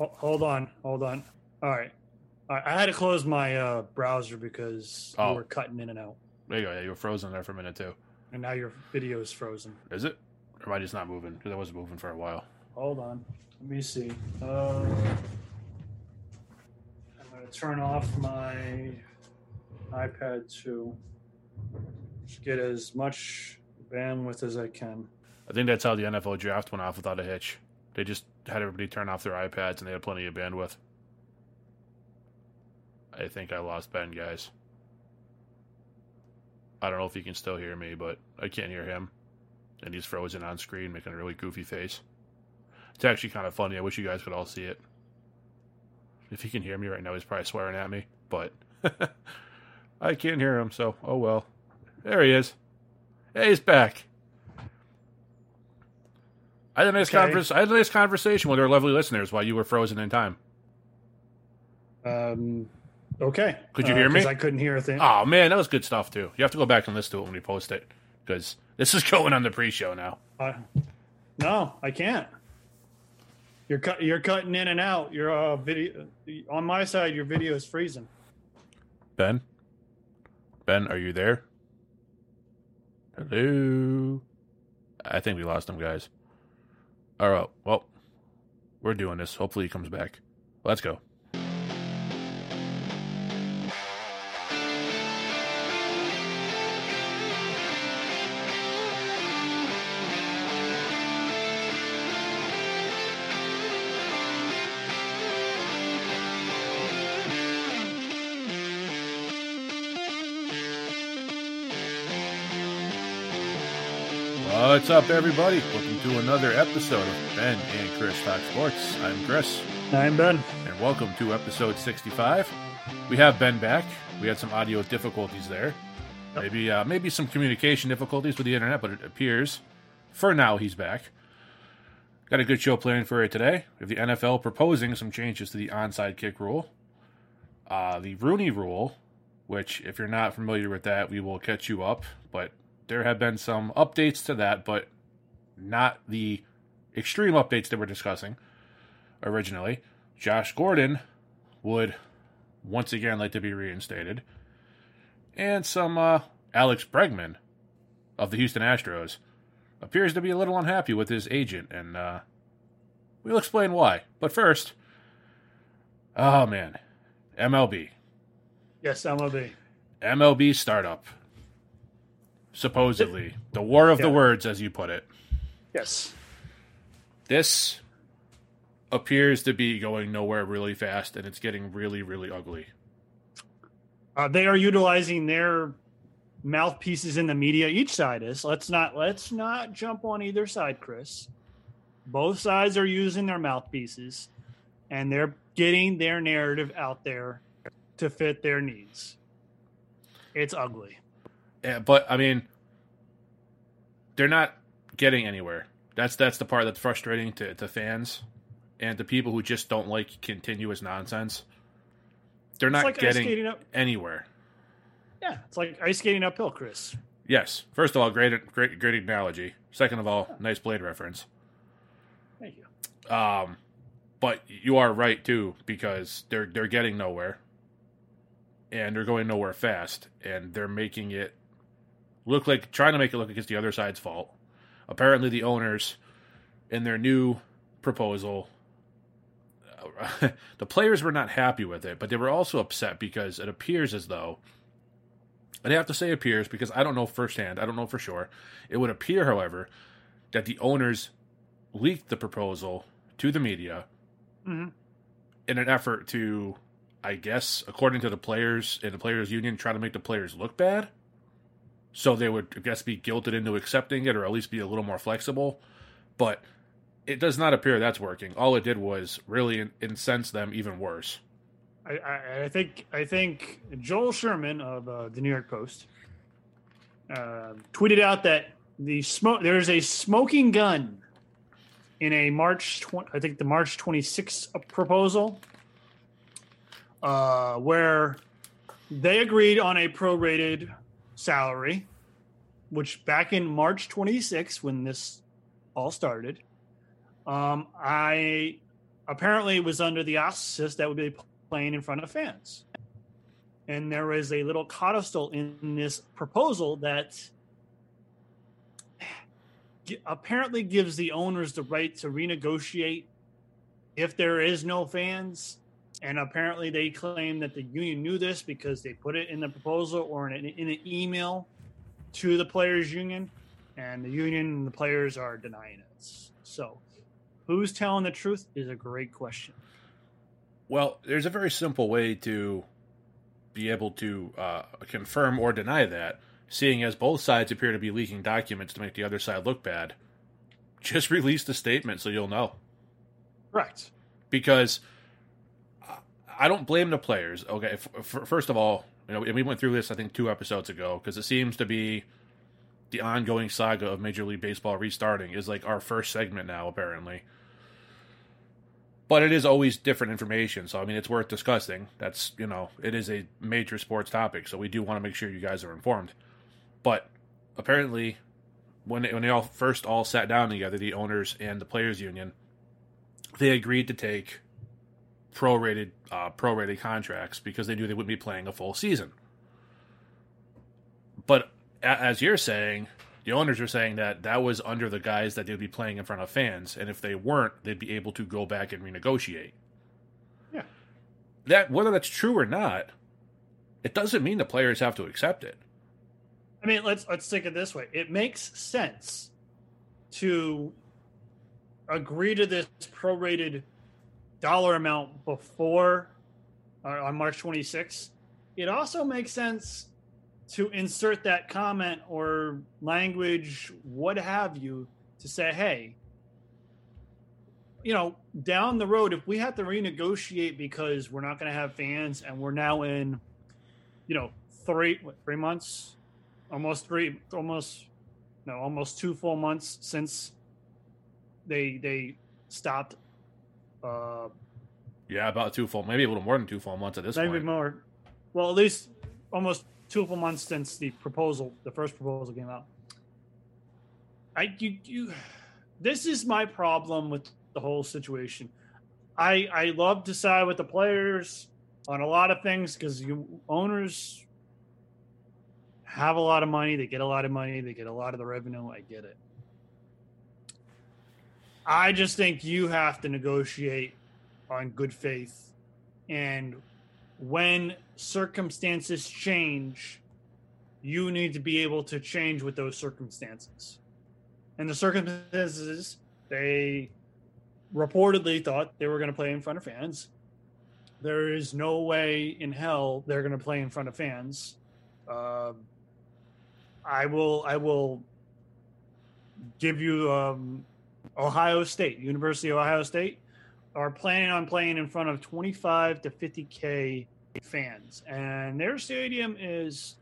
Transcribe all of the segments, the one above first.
Ho- Hold on, hold on. All right. All right. I had to close my uh, browser because Oh. you were cutting in and out, There you go. Yeah, you were frozen there for a minute too. and now your video is frozen. Is it? Or am I just not moving? Because I wasn't moving for a while. Hold on. Let me see. Uh, I'm going to turn off my iPad to get as much bandwidth as I can. I think that's how the NFL draft went off without a hitch. They just had everybody turn off their iPads and they had plenty of bandwidth. I think I lost Ben, guys. I don't know if you can still hear me, but I can't hear him. And he's frozen on screen, making a really goofy face. It's actually kind of funny. I wish you guys could all see it. If he can hear me right now, he's probably swearing at me, but I can't hear him, so oh well. There he is. Hey, he's back. I had a nice Okay. convers- I had a nice conversation with our lovely listeners while you were frozen in time. Um, okay. Could you hear me? I couldn't hear a thing. Oh man, that was good stuff too. You have to go back and listen to it when we post it because this is going on the pre-show now. Uh, no, I can't. You're cut. You're cutting in and out. Your uh, video on my side. Your video is freezing. Ben, Ben, are you there? Hello. I think we lost him, guys. All right. Well, we're doing this. Hopefully, he comes back. Let's go. What's up, everybody? Welcome to another episode of Ben and Chris Talk Sports. I'm Chris, I'm Ben. and welcome to episode 65. We have Ben back. We had some audio difficulties there. Yep. Maybe, uh, maybe some communication difficulties with the internet, but it appears for now he's back. Got a good show planned for you today. We have the NFL proposing some changes to the onside kick rule, uh, the Rooney rule, which, if you're not familiar with that, we will catch you up. But there have been some updates to that, but not the extreme updates that we're discussing originally. Josh Gordon would once again like to be reinstated, and some uh, Alex Bregman of the Houston Astros appears to be a little unhappy with his agent, and uh, we'll explain why. But first, oh man, MLB. Yes, MLB. MLB startup. Supposedly. The war of the words, as you put it. Yes. This appears to be going nowhere really fast, and it's getting really, really ugly. Uh, they are utilizing their mouthpieces in the media. Each side is. Let's not let's not jump on either side, Chris. Both sides are using their mouthpieces, and they're getting their narrative out there to fit their needs. It's ugly. Yeah, but I mean, they're not getting anywhere. That's that's the part that's frustrating to, to fans and to people who just don't like continuous nonsense. They're It's not like getting anywhere. Yeah, it's like ice skating uphill, Chris. Yes. First of all, great great great analogy. Second of all, nice blade reference. Thank you. Um, but you are right too because they're they're getting nowhere, and they're going nowhere fast, and they're making it look like trying to make it look like it's the other side's fault. Apparently, the owners in their new proposal, the players were not happy with it, but they were also upset because it appears as though. And I have to say appears because I don't know firsthand. I don't know for sure. It would appear, however, that the owners leaked the proposal to the media Mhm. in an effort to, I guess, according to the players in the players' union, try to make the players look bad. So they would, I guess, be guilted into accepting it, or at least be a little more flexible. But it does not appear that's working. All it did was really incense them even worse. I, I, I think I think Joel Sherman of uh, the New York Post uh, tweeted out that the smoke there is a smoking gun in a March tw- I think the March 26th proposal uh, where they agreed on a prorated salary, which back in March 26 when this all started, um, I apparently was under the auspices that would be playing in front of fans. And there is a little codicil in this proposal that apparently gives the owners the right to renegotiate if there is no fans. And apparently they claim that the union knew this because they put it in the proposal or in an, in an email to the players union and the union and the players are denying it. So, who's telling the truth is a great question. Well, there's a very simple way to be able to uh, confirm or deny that, seeing as both sides appear to be leaking documents to make the other side look bad. Just release the statement so you'll know. Right. Because I don't blame the players. Okay, first of all, you know, we went through this I think two episodes ago because it seems to be the ongoing saga of Major League Baseball restarting is like our first segment now, apparently. But it is always different information, so I mean, it's worth discussing. That's you know, it is a major sports topic, so we do want to make sure you guys are informed. But apparently, when they, when they all first all sat down together, the owners and the players union, they agreed to take prorated uh, prorated contracts because they knew they wouldn't be playing a full season. But as you're saying, the owners are saying that that was under the guise that they'd be playing in front of fans, and if they weren't, they'd be able to go back and renegotiate. Yeah. That whether that's true or not, it doesn't mean the players have to accept it. I mean, let's let's think it this way. It makes sense to agree to this prorated dollar amount before uh, on March 26th. It also makes sense to insert that comment or language, what have you, to say, hey, you know, down the road, if we have to renegotiate because we're not going to have fans and we're now in, you know, three what, three months, almost three, almost no, almost two full months since they they stopped. Uh, yeah, about two full, maybe a little more than two full months at this maybe point. Maybe more. Well, at least almost two full months since the proposal, the first proposal came out. I you, you this is my problem with the whole situation. I I love to side with the players on a lot of things because you owners have a lot of money, they get a lot of money, they get a lot of the revenue. I get it. I just think you have to negotiate on good faith and when circumstances change, you need to be able to change with those circumstances. And the circumstances, they reportedly thought they were going to play in front of fans. There is no way in hell they're going to play in front of fans. Uh, I will. I will give you um, Ohio State, University of Ohio State are planning on playing in front of 25 to 50k fans, and their stadium is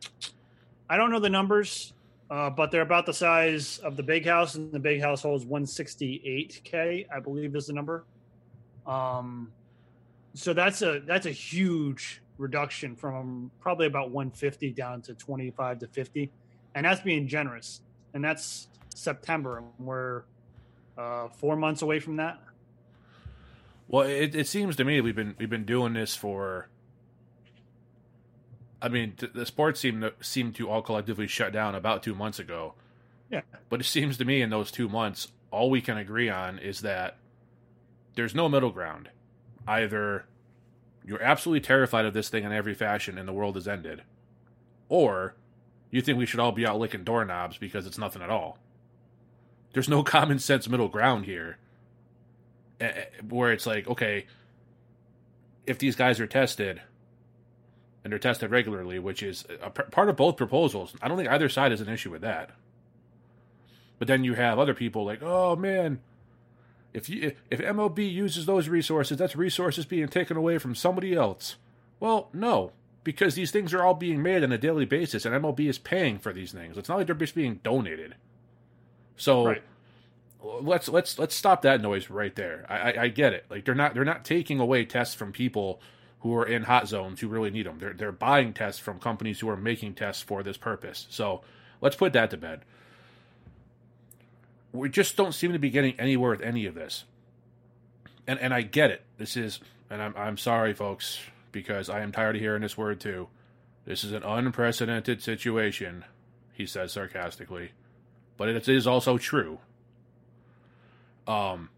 I don't know the numbers, uh, but they're about the size of the big house, and the big house holds 168k, I believe is the number. Um, so that's a that's a huge reduction from probably about 150 down to 25 to 50, and that's being generous. And that's September, and we're uh, four months away from that. Well, it, it seems to me we've been we've been doing this for. I mean, the sports seem to seem to all collectively shut down about two months ago. Yeah, but it seems to me in those two months, all we can agree on is that there's no middle ground. Either you're absolutely terrified of this thing in every fashion and the world has ended, or you think we should all be out licking doorknobs because it's nothing at all. There's no common sense middle ground here where it's like, okay, if these guys are tested and they're tested regularly, which is a part of both proposals, I don't think either side has an issue with that. But then you have other people like, oh man, if you if MLB uses those resources, that's resources being taken away from somebody else. Well, no, because these things are all being made on a daily basis, and MLB is paying for these things. It's not like they're just being donated. So. Right let's let's let's stop that noise right there. I, I, I, get it. Like they're not they're not taking away tests from people who are in hot zones who really need them. They're they're buying tests from companies who are making tests for this purpose. So let's put that to bed. We just don't seem to be getting anywhere with any of this. and and I get it. This is, and I'm I'm sorry, folks, because I am tired of hearing this word too. This is an unprecedented situation, he says sarcastically, but it is also true. Um,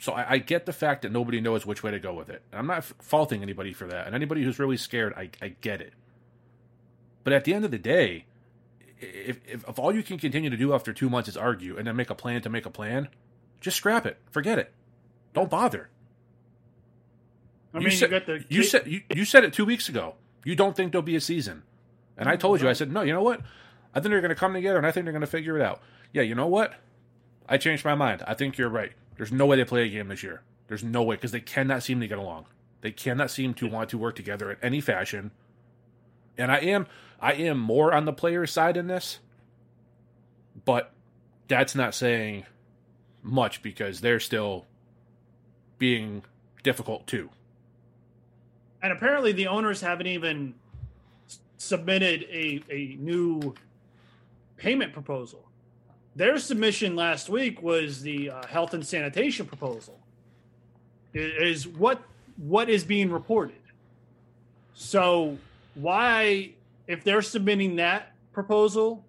so I, I get the fact that nobody knows which way to go with it. I'm not f- faulting anybody for that, and anybody who's really scared, I I get it. But at the end of the day, if, if, if all you can continue to do after two months is argue and then make a plan to make a plan, just scrap it. Forget it. Don't bother. I you mean, said, you got the you said you, you said it two weeks ago. You don't think there'll be a season, and I told you. I said no. You know what? I think they're going to come together, and I think they're going to figure it out. Yeah, you know what? I changed my mind. I think you're right. There's no way they play a game this year. There's no way because they cannot seem to get along. They cannot seem to want to work together in any fashion. And I am I am more on the player's side in this, but that's not saying much because they're still being difficult too. and apparently the owners haven't even submitted a, a new payment proposal. Their submission last week was the uh, health and sanitation proposal. I- Is what what is being reported. So why, if they're submitting that proposal,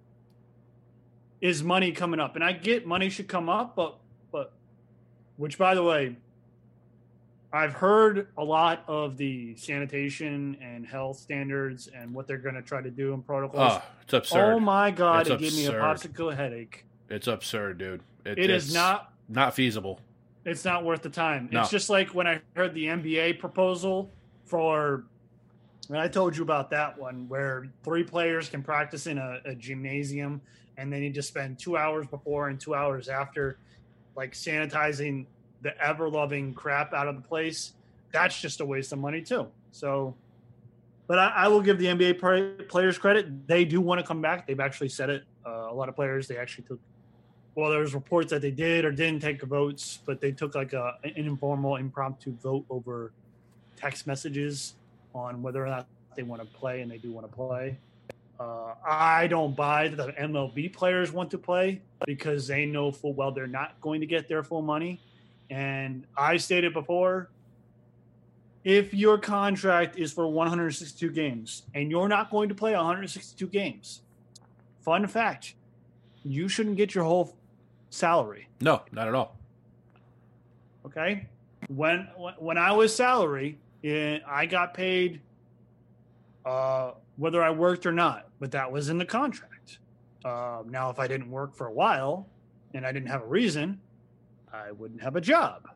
is money coming up? And I get money should come up, but but which by the way, I've heard a lot of the sanitation and health standards and what they're going to try to do in protocols. Oh, it's absurd. oh my god, It's it gave me a absurd. popsicle headache. It's absurd, dude. It, It is not not feasible. it's not worth the time. No. It's just like when I heard the NBA proposal for and I told you about that one where three players can practice in a, a gymnasium and they need to spend two hours before and two hours after like sanitizing the ever loving crap out of the place. That's just a waste of money too. So but I, I will give the NBA players credit. They do want to come back. They've actually said it. Uh, a lot of players they actually took well, there was reports that they did or didn't take votes, but they took like a an informal, impromptu vote over text messages on whether or not they want to play, and they do want to play. Uh, I don't buy that the MLB players want to play because they know full well they're not going to get their full money. And I stated before, if your contract is for 162 games and you're not going to play 162 games, fun fact, you shouldn't get your whole salary. No, not at all. Okay, when when I was salary, eh, I got paid uh, whether I worked or not, but that was in the contract. Um, now, if I didn't work for a while and I didn't have a reason, I wouldn't have a job.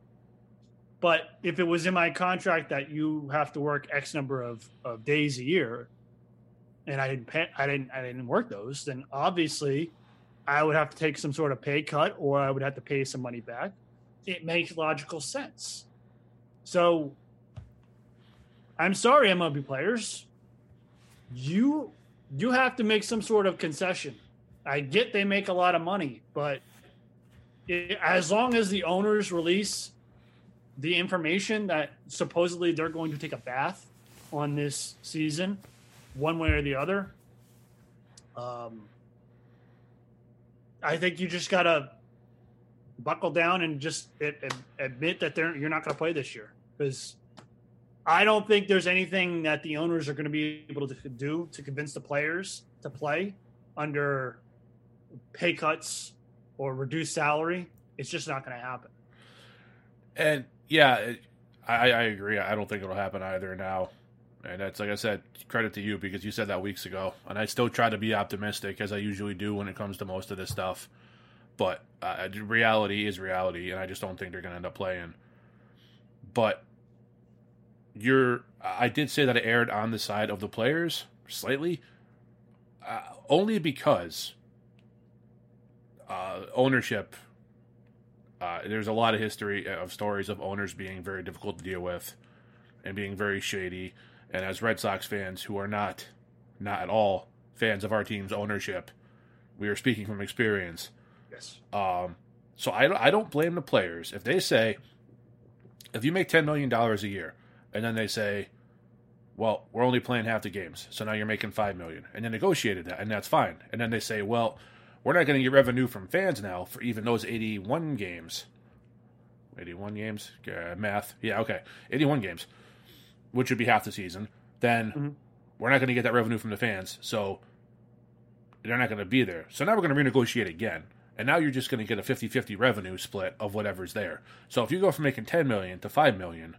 But if it was in my contract that you have to work X number of, of days a year, and I didn't pay, I didn't I didn't work those, then obviously I would have to take some sort of pay cut or I would have to pay some money back. It makes logical sense. So I'm sorry, MLB players. You you have to make some sort of concession. I get they make a lot of money, but it, as long as the owners release the information that supposedly they're going to take a bath on this season, one way or the other, um, I think you just gotta buckle down and just ad- ad- admit that they're you're not going to play this year because I don't think there's anything that the owners are going to be able to do to convince the players to play under pay cuts or reduced salary. It's just not going to happen. And yeah, I, I agree. I don't think it'll happen either now. And that's like I said, credit to you because you said that weeks ago, and I still try to be optimistic as I usually do when it comes to most of this stuff. But uh, reality is reality, and I just don't think they're going to end up playing. But you're, I did say that I aired on the side of the players slightly, uh, only because uh, ownership uh, there's a lot of history of stories of owners being very difficult to deal with and being very shady. And as Red Sox fans who are not, not at all fans of our team's ownership, we are speaking from experience. Yes. Um, so I, I don't blame the players. If they say, if you make $10 million a year, and then they say, well, we're only playing half the games, so now you're making 5 million, and they negotiated that, and that's fine. And then they say, well, we're not going to get revenue from fans now for even those 81 games. 81 games, uh, math. Yeah, okay, 81 games, which would be half the season. Then Mm-hmm. we're not going to get that revenue from the fans, so they're not going to be there. So now we're going to renegotiate again. And now you're just going to get a 50-50 revenue split of whatever's there. So if you go from making 10 million to 5 million,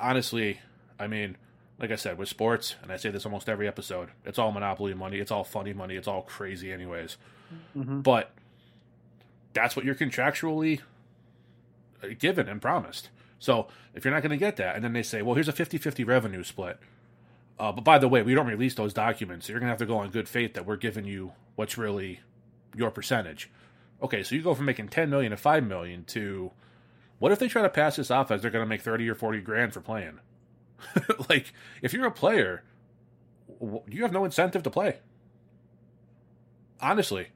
honestly, I mean, like I said, with sports, and I say this almost every episode, it's all monopoly money, it's all funny money, it's all crazy anyways. Mhm. But that's what you're contractually uh, given and promised. So if you're not going to get that, and then they say, well, here's a 50 50 revenue split. Uh, but by the way, we don't release those documents. So you're going to have to go on good faith that we're giving you what's really your percentage. Okay, so you go from making 10 million to 5 million to what if they try to pass this off as they're going to make 30 or 40 grand for playing? like, if you're a player, you have no incentive to play. Honestly.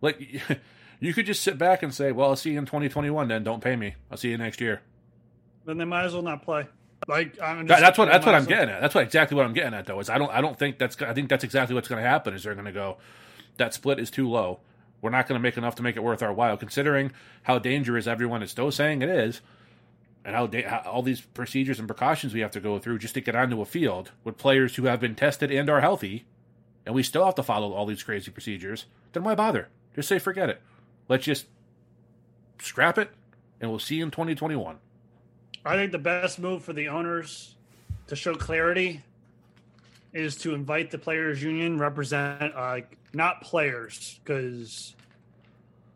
Like, you could just sit back and say, well, I'll see you in 2021 then. Don't pay me. I'll see you next year. Then they might as well not play. Like I'm That- that's what that's what I'm getting at. That's what exactly what I'm getting at though. Is I don't I don't think that's I think that's exactly what's going to happen. Is they're going to go that split is too low. We're not going to make enough to make it worth our while, considering how dangerous everyone is still saying it is, and how, da- how all these procedures and precautions we have to go through just to get onto a field with players who have been tested and are healthy, and we still have to follow all these crazy procedures. Then why bother? Just say forget it. Let's just scrap it, and we'll see you in 2021. I think the best move for the owners to show clarity is to invite the players union represent uh, not players because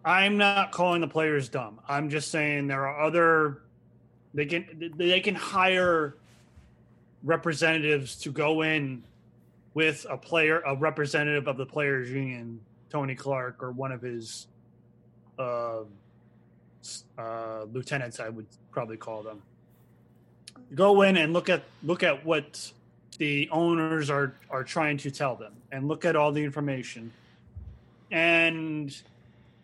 I'm not calling the players dumb. I'm just saying there are other they can they can hire representatives to go in with a player a representative of the players union Tony Clark or one of his uh, uh, lieutenants I would probably call them. Go in and look at look at what the owners are are trying to tell them and look at all the information and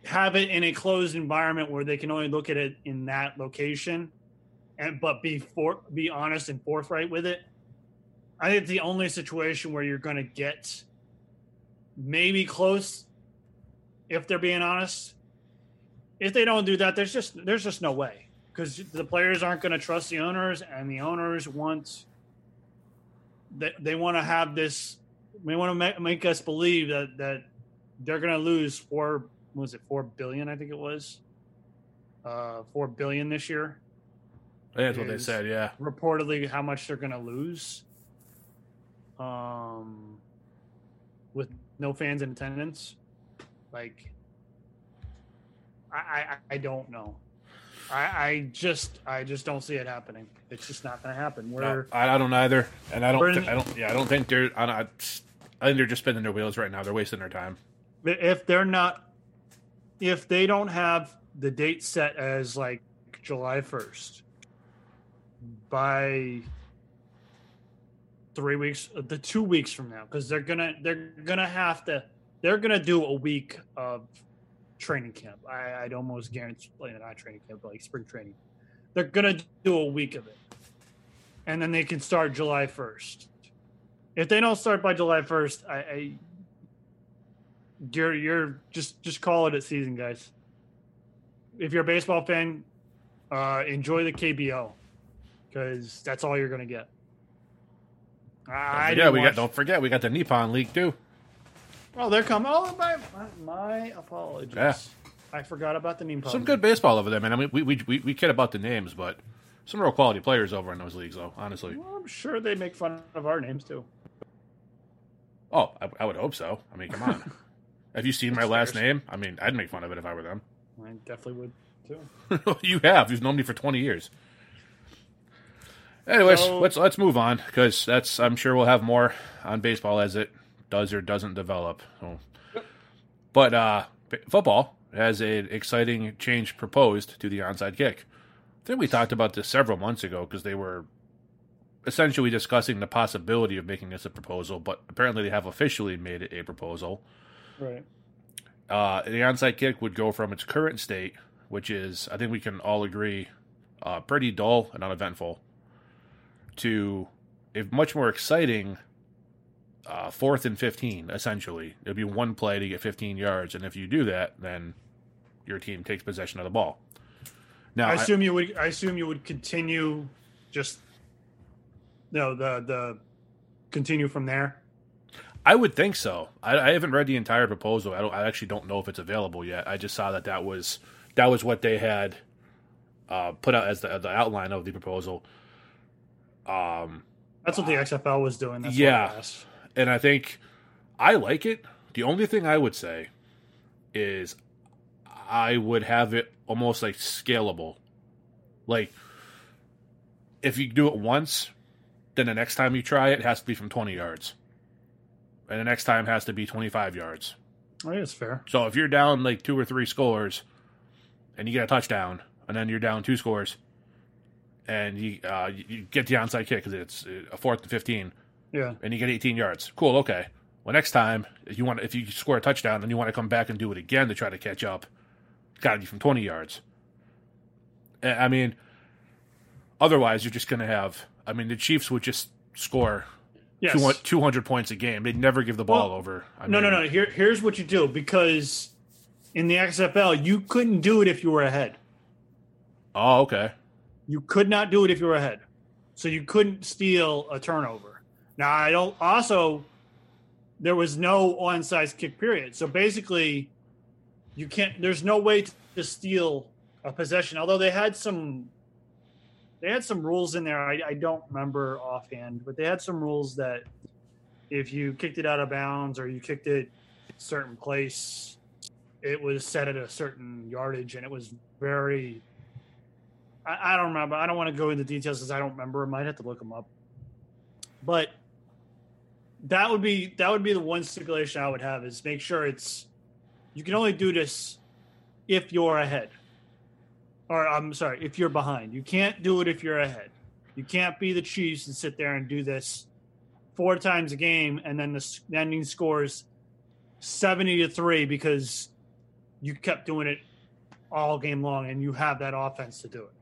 have it in a closed environment where they can only look at it in that location and but be for be honest and forthright with it. I think the only situation where you're going to get maybe close if they're being honest if they don't do that there's just there's just no way because the players aren't going to trust the owners, and the owners want they, they want to have this. They want to make, make us believe that that they're going to lose four. what Was it four billion? I think it was uh, four billion this year. That's what they said. Yeah. Reportedly, how much they're going to lose. Um, with no fans in attendance, like I I, I don't know. I, I just I just don't see it happening. It's just not going to happen. No, We're I, I don't either, and I don't. We're I don't. Yeah, I don't think they're. I, don't, I think they're just spinning their wheels right now. They're wasting their time. if they're not if they don't have the date set as like July 1st by 3 weeks uh, the 2 weeks from now cuz they're to they're to have to they're going to do a week of training camp. I I'd almost guarantee well, not training camp but like spring training. They're going to do a week of it. And then they can start July 1st. If they don't start by July 1st, I, I you're you're just just call it a season, guys. If you're a baseball fan, uh, enjoy the KBO because that's all you're gonna get. I yeah, we watch- got. Don't forget, we got the Nippon League too. Oh, they're coming. Oh, my my, my apologies. Yeah. I forgot about the name. Some good baseball over there, man. I mean, we we we, we kid about the names, but some real quality players over in those leagues, though. Honestly. Well, I'm sure they make fun of our names too. Oh, I, I would hope so. I mean, come on. Have you seen my last name? I mean, I'd make fun of it if I were them. I definitely would too. you have. You've known me for twenty years. Anyways, So- let's let's move on because that's I'm sure we'll have more on baseball as it does or doesn't develop. So, but uh, football has an exciting change proposed to the onside kick. I think we talked about this several months ago because they were essentially discussing the possibility of making this a proposal, but apparently they have officially made it a proposal Right. uh, the onside kick would go from its current state, which is, I think we can all agree, uh, pretty dull and uneventful, to a much more exciting uh, fourth and 15, essentially. It'd be one play to get 15 yards, and if you do that, then your team takes possession of the ball. Now, I I- assume you would. I assume you would continue, just no the the continue from there. I would think so. I, I haven't read the entire proposal. I don't. I actually don't know if it's available yet. I just saw that that was that was what they had uh, put out as the, the outline of the proposal. Um, That's what the XFL was doing. That's Yeah. What I asked. and I think I like it. The only thing I would say is I would have it almost like scalable. Like if you do it once, then the next time you try it, it has to be from 20 yards. And the next time has to be 25 yards. I think it's fair. So if you're down like two or three scores and you get a touchdown and then you're down two scores and you uh, you- you get the onside kick because it's uh, a fourth and 15 Yeah. and you get 18 yards. Cool, okay. Well, next time, if you want, if you score a touchdown and you want to come back and do it again to try to catch up, got to be from 20 yards. I mean, otherwise, you're just going to have. I mean, the Chiefs would just score Yes. 200, 200 points a game. They'd never give the ball Well, over. I No, no, no. Here, here's what you do because in the XFL, you couldn't do it if you were ahead. Oh, okay. You could not do it if you were ahead. So you couldn't steal a turnover. Now, I don't also, there was no onside kick period. So basically, you can't, there's no way to steal a possession. Although they had some, they had some rules in there. I, I don't remember offhand, but they had some rules that if you kicked it out of bounds or you kicked it certain place, it was set at a certain yardage and it was very I, I don't remember. I don't want to go into details because I don't remember. I might have to look them up. But that would be that would be the one stipulation I would have is make sure it's you can only do this if you're ahead. Or I'm sorry, if you're behind. You can't do it if you're ahead. You can't be the Chiefs and sit there and do this four times a game and then the ending scores 70 to 3 because you kept doing it all game long and you have that offense to do it.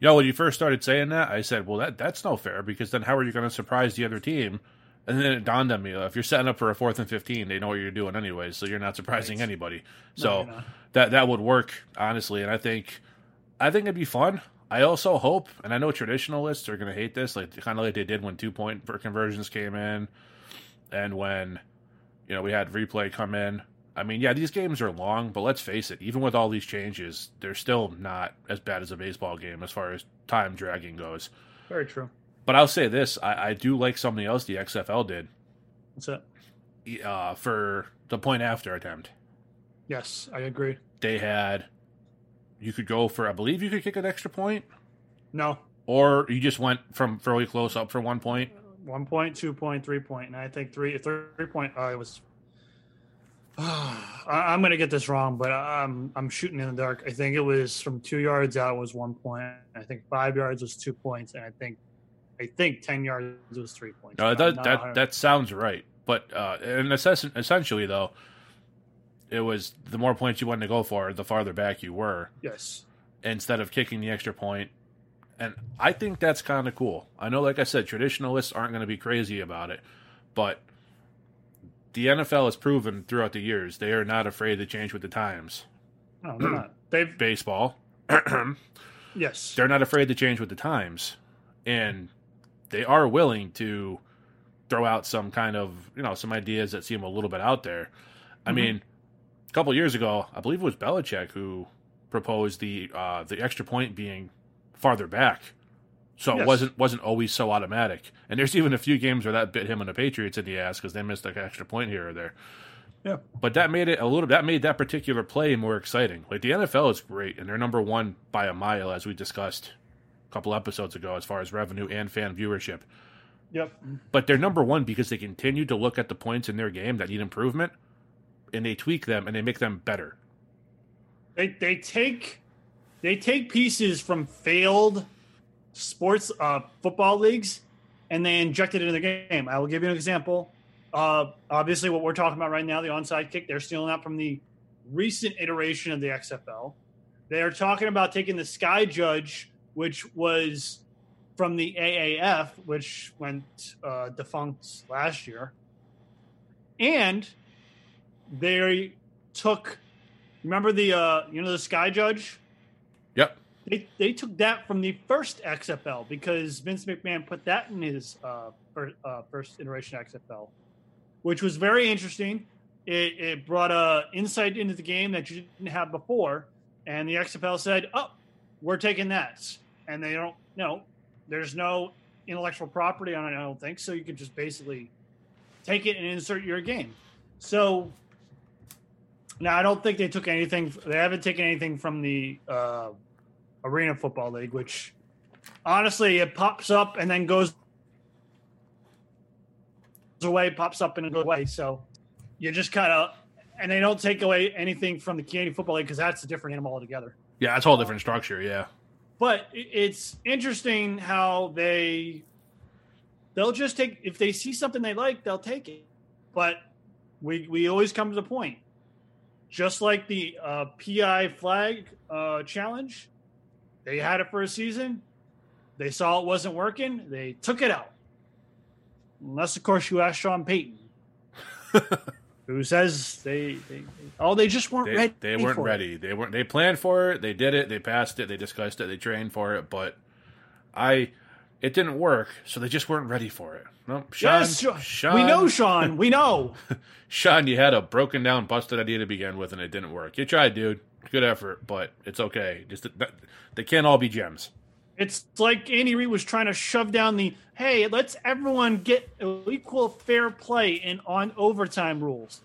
You know, when you first started saying that, I said, well, that that's no fair because then how are you going to surprise the other team? And then it dawned on me, if you're setting up for a fourth and 15, they know what you're doing anyways, so you're not surprising Right. anybody. So you're that that would work honestly, and I think I think it'd be fun. I also hope, and I know traditionalists are going to hate this, like kind of like they did when two point for conversions came in, and when you know we had replay come in. I mean, yeah, these games are long, but let's face it, even with all these changes, they're still not as bad as a baseball game as far as time dragging goes. Very true. But I'll say this: I, I do like something else the XFL did What's that? uh, for the point after attempt. Yes, I agree. They had you could go for, I believe, you could kick an extra point. No, or you just went from fairly close up for one point. one point, two point, three point, and I think three, three point. Uh, it was. I'm going to get this wrong, but I'm I'm shooting in the dark. I think it was from two yards out was one point. I think five yards was two points, and I think I think ten yards was three points. No, that that 100 that sounds right. But uh, and essentially, though, it was the more points you wanted to go for, the farther back you were, yes, instead of kicking the extra. And I think that's kind of cool. I know, like I said, traditionalists aren't going to be crazy about it, but the NFL has proven throughout the years they are not afraid to change with the times. no, they're not. They've Baseball, yes, they're not afraid to change with the times, and they are willing to throw out some kind of you know some ideas that seem a little bit out there. I Mhm. mean, a couple years ago, I believe it was Belichick who proposed the uh, the extra point being farther back, so it wasn't wasn't always so automatic. And there's even a few games where that bit him and the Patriots in the ass because they missed an extra point here or there. Yeah. But that made it a little. That made that particular play more exciting. Like the NFL is great, and they're number one by a mile, as we discussed couple episodes ago, as far as revenue and fan viewership. yep, But they're number one because they continue to look at the points in their game that need improvement, and they tweak them and they make them better. they they take they take pieces from failed sports uh, football leagues and they inject it into the game. I will give you an example. Uh, obviously, what we're talking about right now, the onside kick, they're stealing that from the recent iteration of the XFL. They are talking about taking the Sky Judge, which was from the AAF, which went uh, defunct last year, and they took. Remember the uh, you know the Sky Judge? Yep. they they took that from the first XFL because Vince McMahon put that in his uh, first, uh, first iteration XFL, which was very interesting. It, it brought a insight into the game that you didn't have before, and the XFL said, "Oh, we're taking that," and they don't. No, there's no intellectual property on it. I don't think so. You can just basically take it and insert your game. So now I don't think they took anything. They haven't taken anything from the uh, Arena Football League, which honestly it pops up and then goes away, pops up and goes away. So you just kind of, and they don't take away anything from the Canadian Football League because that's a different animal altogether. Yeah, it's a whole different structure. Yeah, but it's interesting how they they'll just take if they see something they like, they'll take it. But we we always come to the point, just like the uh, PI flag uh, challenge, they had it for a season. They saw it wasn't working. They took it out. Unless, of course, you ask Sean Payton, who says they, they, oh they just weren't they, ready. They weren't ready. It. They weren't. They planned for it. They did it. They passed it. They discussed it. They trained for it. But I, it didn't work. So they just weren't ready for it. No, Sean, yes, Sean, we know Sean. We know. Sean, you had a broken down, busted idea to begin with, and it didn't work. You tried, dude. Good effort, but it's okay. Just they can't all be gems. It's like Andy Reid was trying to shove down the hey, let's everyone get equal fair play in on overtime rules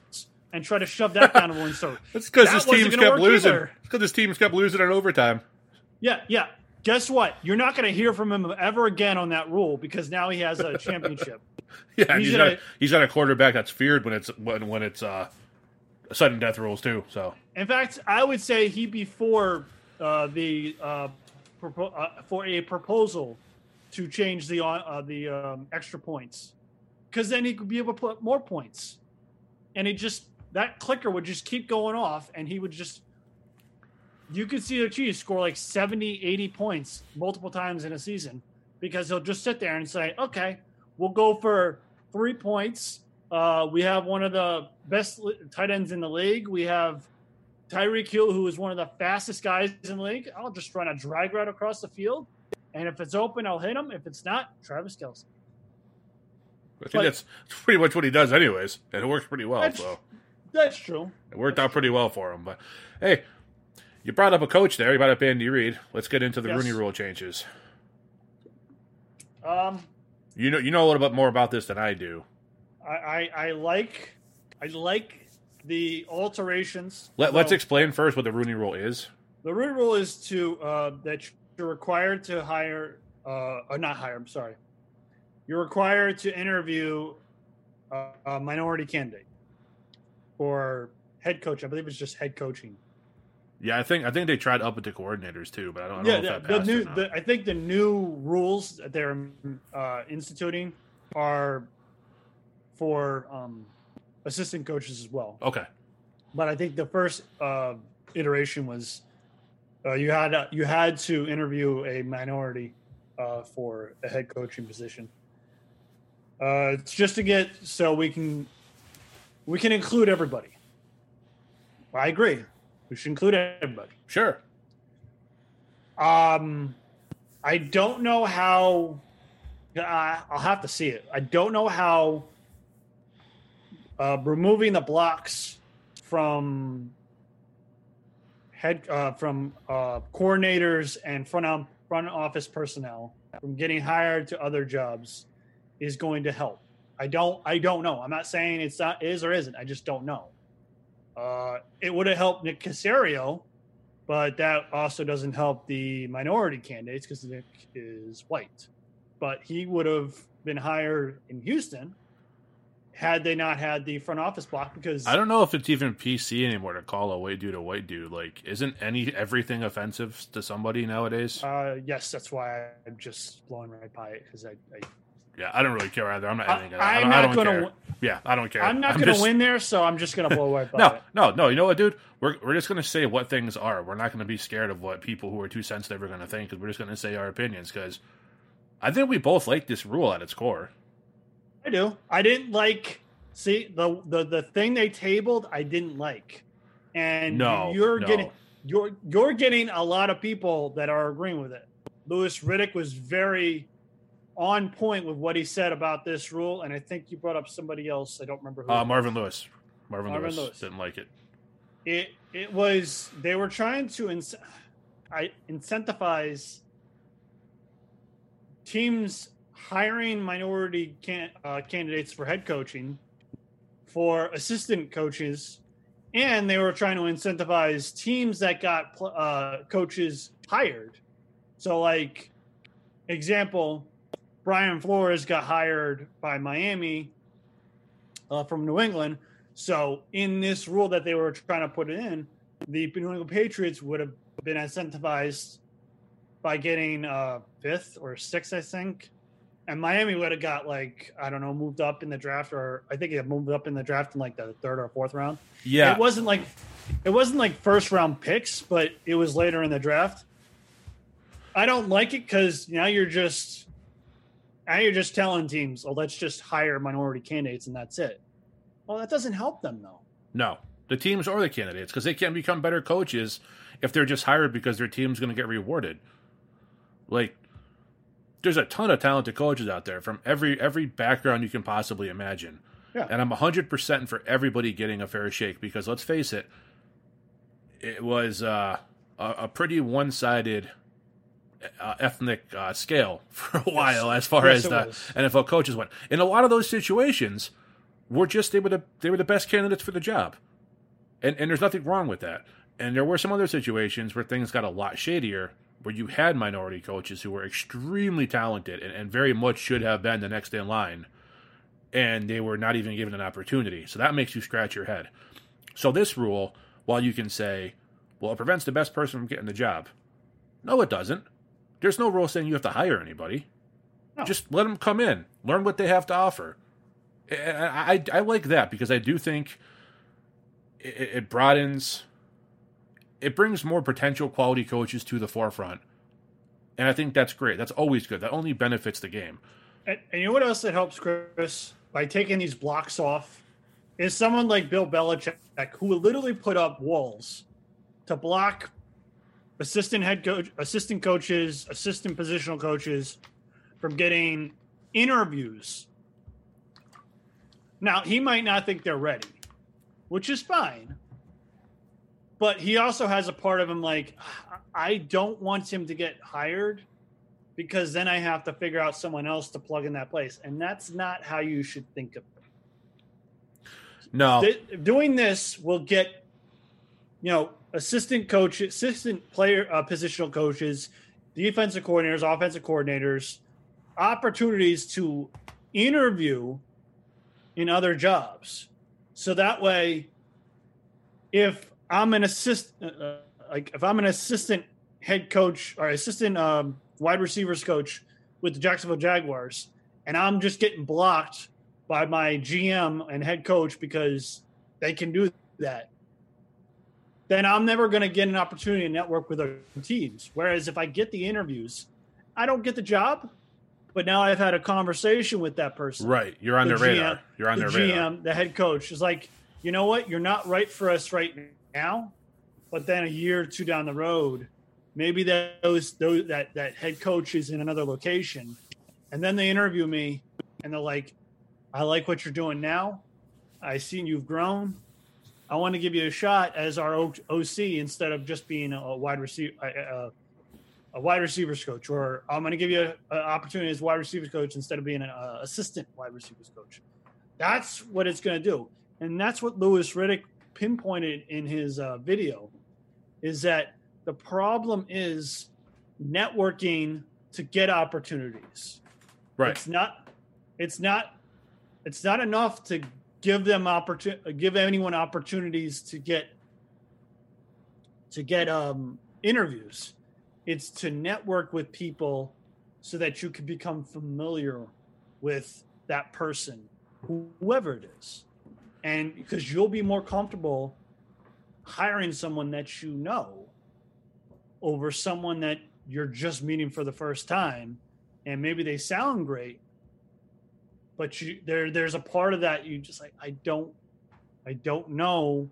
and try to shove that down everyone's throat. That's because his teams kept losing. It's because his teams kept losing in overtime. Yeah, yeah. Guess what? You're not going to hear from him ever again on that rule because now he has a championship. yeah, he's, he's got, he's got a quarterback that's feared when it's when when it's uh, sudden death rules too. So, in fact, I would say he before uh, the uh, uh, for a proposal to change the uh, the um, extra points because then he could be able to put more points, and it just that clicker would just keep going off, and he would just you could see the Chiefs score like 70, 80 points multiple times in a season because he'll just sit there and say, okay, we'll go for three points. Uh, we have one of the best tight ends in the league. We have Tyreek Hill, who is one of the fastest guys in the league. I'll just run a drag route across the field. And if it's open, I'll hit him. If it's not, Travis Kelce. I think but, that's pretty much what he does, anyways, and it works pretty well. That's, so that's true. It worked that's out pretty well for him. But hey, you brought up a coach there. You brought up Andy Reid. Let's get into the yes. Rooney Rule changes. Um, you know, you know a little bit more about this than I do. I, I, I like, I like the alterations. Let, us explain first what the Rooney Rule is. The Rooney Rule is to uh, that you're required to hire, uh, or not hire. I'm sorry. You're required to interview a, a minority candidate for head coach. I believe it's just head coaching. Yeah, I think I think they tried up it to coordinators too, but I don't, I don't yeah, know if the, the new. The, I think the new rules that they're uh, instituting are for um, assistant coaches as well. Okay. But I think the first uh, iteration was uh, you had uh, you had to interview a minority uh, for a head coaching position. Uh, it's just to get so we can we can include everybody. I agree. We should include everybody. Sure. Um, I don't know how. I'll have to see it. I don't know how uh, removing the blocks from head uh, from uh, coordinators and front front office personnel from getting hired to other jobs is going to help. I don't I don't know. I'm not saying it's not is or isn't. I just don't know. Uh, it would have helped Nick Caserio, but that also doesn't help the minority candidates because Nick is white. But he would have been hired in Houston had they not had the front office block because I don't know if it's even PC anymore to call a white dude a white dude. Like, isn't any everything offensive to somebody nowadays? Uh, yes, that's why I'm just blowing right by it because I, I, yeah, I don't really care either. I'm not I, I, I'm I not gonna. Care. Yeah, I don't care. I'm not gonna just... win there, so I'm just gonna blow right by no, it. No, no, You know what, dude? We're we're just gonna say what things are. We're not gonna be scared of what people who are too sensitive are gonna think because we're just gonna say our opinions because I think we both like this rule at its core. I do. I didn't like See the the the thing they tabled, I didn't like, and no, you're no. getting you're you're getting a lot of people that are agreeing with it. Louis Riddick was very on point with what he said about this rule, and I think you brought up somebody else. I don't remember who. Uh, Marvin Lewis. Marvin, Marvin Lewis, Lewis. didn't like it. it it was they were trying to ins- I incentivize teams hiring minority can, uh, candidates for head coaching for assistant coaches and they were trying to incentivize teams that got uh, coaches hired. So like example brian flores got hired by miami uh, from new england. So in this rule that they were trying to put in, the New England Patriots would have been incentivized by getting uh, fifth or sixth, I think, and Miami would have got like I don't know, moved up in the draft, or I think it moved up in the draft in like the third or fourth round. Yeah, It wasn't like it wasn't like first round picks, but it was later in the draft. I don't like it because now you're just now you're just telling teams, "Oh, let's just hire minority candidates and that's it." Well, that doesn't help them though. No, the teams or the candidates, because they can't become better coaches if they're just hired because their team's going to get rewarded. Like, there's a ton of talented coaches out there from every every background you can possibly imagine. Yeah. And I'm 100% for everybody getting a fair shake because let's face it, it was uh, a, a pretty one sided uh, ethnic uh, scale for a while as far Yes, as the was. NFL coaches went. In a lot of those situations, were just they were the they were the best candidates for the job, and and there's nothing wrong with that. And there were some other situations where things got a lot shadier, where you had minority coaches who were extremely talented and, and very much should have been the next in line, and they were not even given an opportunity. So that makes you scratch your head. So this rule, while you can say, well, it prevents the best person from getting the job, no, it doesn't. There's no rule saying you have to hire anybody. No. Just let them come in, learn what they have to offer. I, I, I like that because I do think it, it broadens, it brings more potential quality coaches to the forefront. And I think that's great. That's always good. That only benefits the game. And, and you know what else that helps, Chris, by taking these blocks off, is someone like Bill Belichick who literally put up walls to block assistant head coach, assistant coaches, assistant positional coaches from getting interviews. Now he might not think they're ready, which is fine. But he also has a part of him like, I don't want him to get hired because then I have to figure out someone else to plug in that place. And that's not how you should think of it. No, Th- doing this will get, you know, assistant coach, assistant player, uh, positional coaches, defensive coordinators, offensive coordinators, opportunities to interview in other jobs. So that way, if I'm an assist, uh, uh, like if I'm an assistant head coach or assistant um, wide receivers coach with the Jacksonville Jaguars, and I'm just getting blocked by my GM and head coach because they can do that, then I'm never going to get an opportunity to network with other teams. Whereas if I get the interviews, I don't get the job, but now I've had a conversation with that person. right. You're on The their radar. You're on the their GM, radar. the head coach, is like, you know what? You're not right for us right now, but then a year or two down the road, maybe those those that that head coach is in another location, and then they interview me, and they're like, I like what you're doing now. I seen you've grown. I want to give you a shot as our OC instead of just being a wide receiver, a, a wide receivers coach, or I'm going to give you an opportunity as wide receivers coach instead of being an uh, assistant wide receivers coach. That's what it's going to do, and that's what Louis Riddick pinpointed in his uh, video, is that the problem is networking to get opportunities. Right. It's not. It's not. It's not enough to give them opportunity. Give anyone opportunities to get. To get um, interviews, it's to network with people, so that you can become familiar with that person, whoever it is, and because you'll be more comfortable hiring someone that you know over someone that you're just meeting for the first time and maybe they sound great but you there there's a part of that you just like I don't I don't know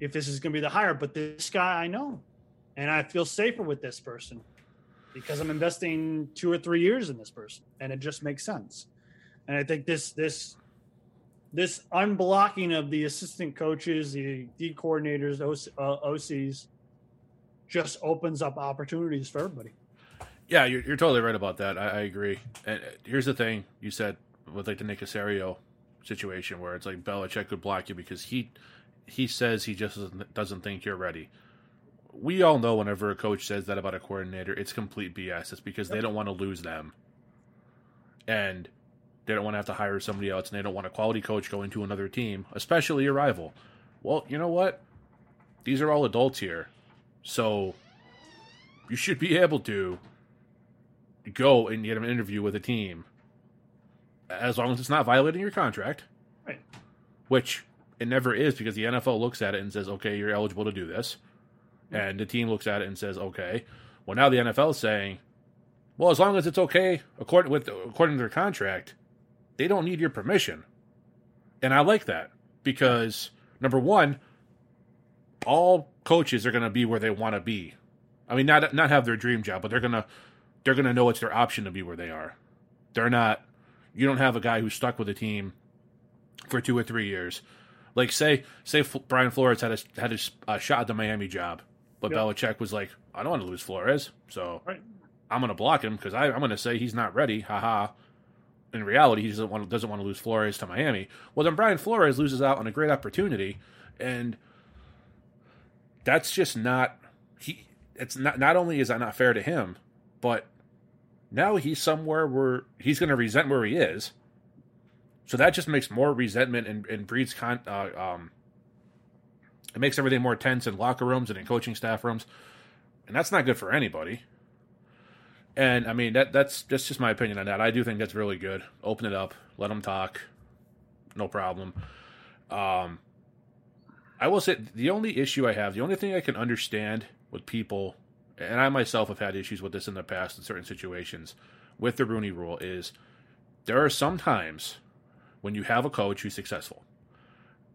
if this is going to be the hire, but this guy I know, and I feel safer with this person because I'm investing two or three years in this person, and it just makes sense. And I think this this this unblocking of the assistant coaches, the D coordinators, OC, uh, OCs, just opens up opportunities for everybody. Yeah, you're, you're totally right about that. I, I agree. And uh, here's the thing you said with like the Nick Caserio situation, where it's like Belichick could block you because he he says he just doesn't, doesn't think you're ready. We all know whenever a coach says that about a coordinator, it's complete BS. It's because they don't want to lose them, and they don't want to have to hire somebody else, and they don't want a quality coach going to another team, especially a rival. Well, you know what? These are all adults here, so you should be able to go and get an interview with a team as long as it's not violating your contract. Right. Which it never is because the NFL looks at it and says, okay, you're eligible to do this. And the team looks at it and says, okay. Well, now the NFL is saying, well, as long as it's okay according with according to their contract, they don't need your permission. And I like that because number one, all coaches are going to be where they want to be. I mean, not not have their dream job, but they're gonna they're gonna know it's their option to be where they are. They're not. You don't have a guy who's stuck with a team for two or three years. Like say say Brian Flores had a had a, shot at the Miami job, but yep. Belichick was like, I don't want to lose Flores, so right. I'm going to block him because I'm going to say he's not ready. Haha. In reality, he doesn't want to, doesn't want to lose Flores to Miami. Well, then Brian Flores loses out on a great opportunity, and that's just not he. It's not not only is that not fair to him, but now he's somewhere where he's going to resent where he is so that just makes more resentment and, and breeds con. Uh, um, it makes everything more tense in locker rooms and in coaching staff rooms, and that's not good for anybody. And I mean that that's just my opinion on that. I do think that's really good. Open it up, let them talk, no problem. Um, I will say the only issue I have, the only thing I can understand with people, and I myself have had issues with this in the past in certain situations with the Rooney Rule, is there are some times when you have a coach who's successful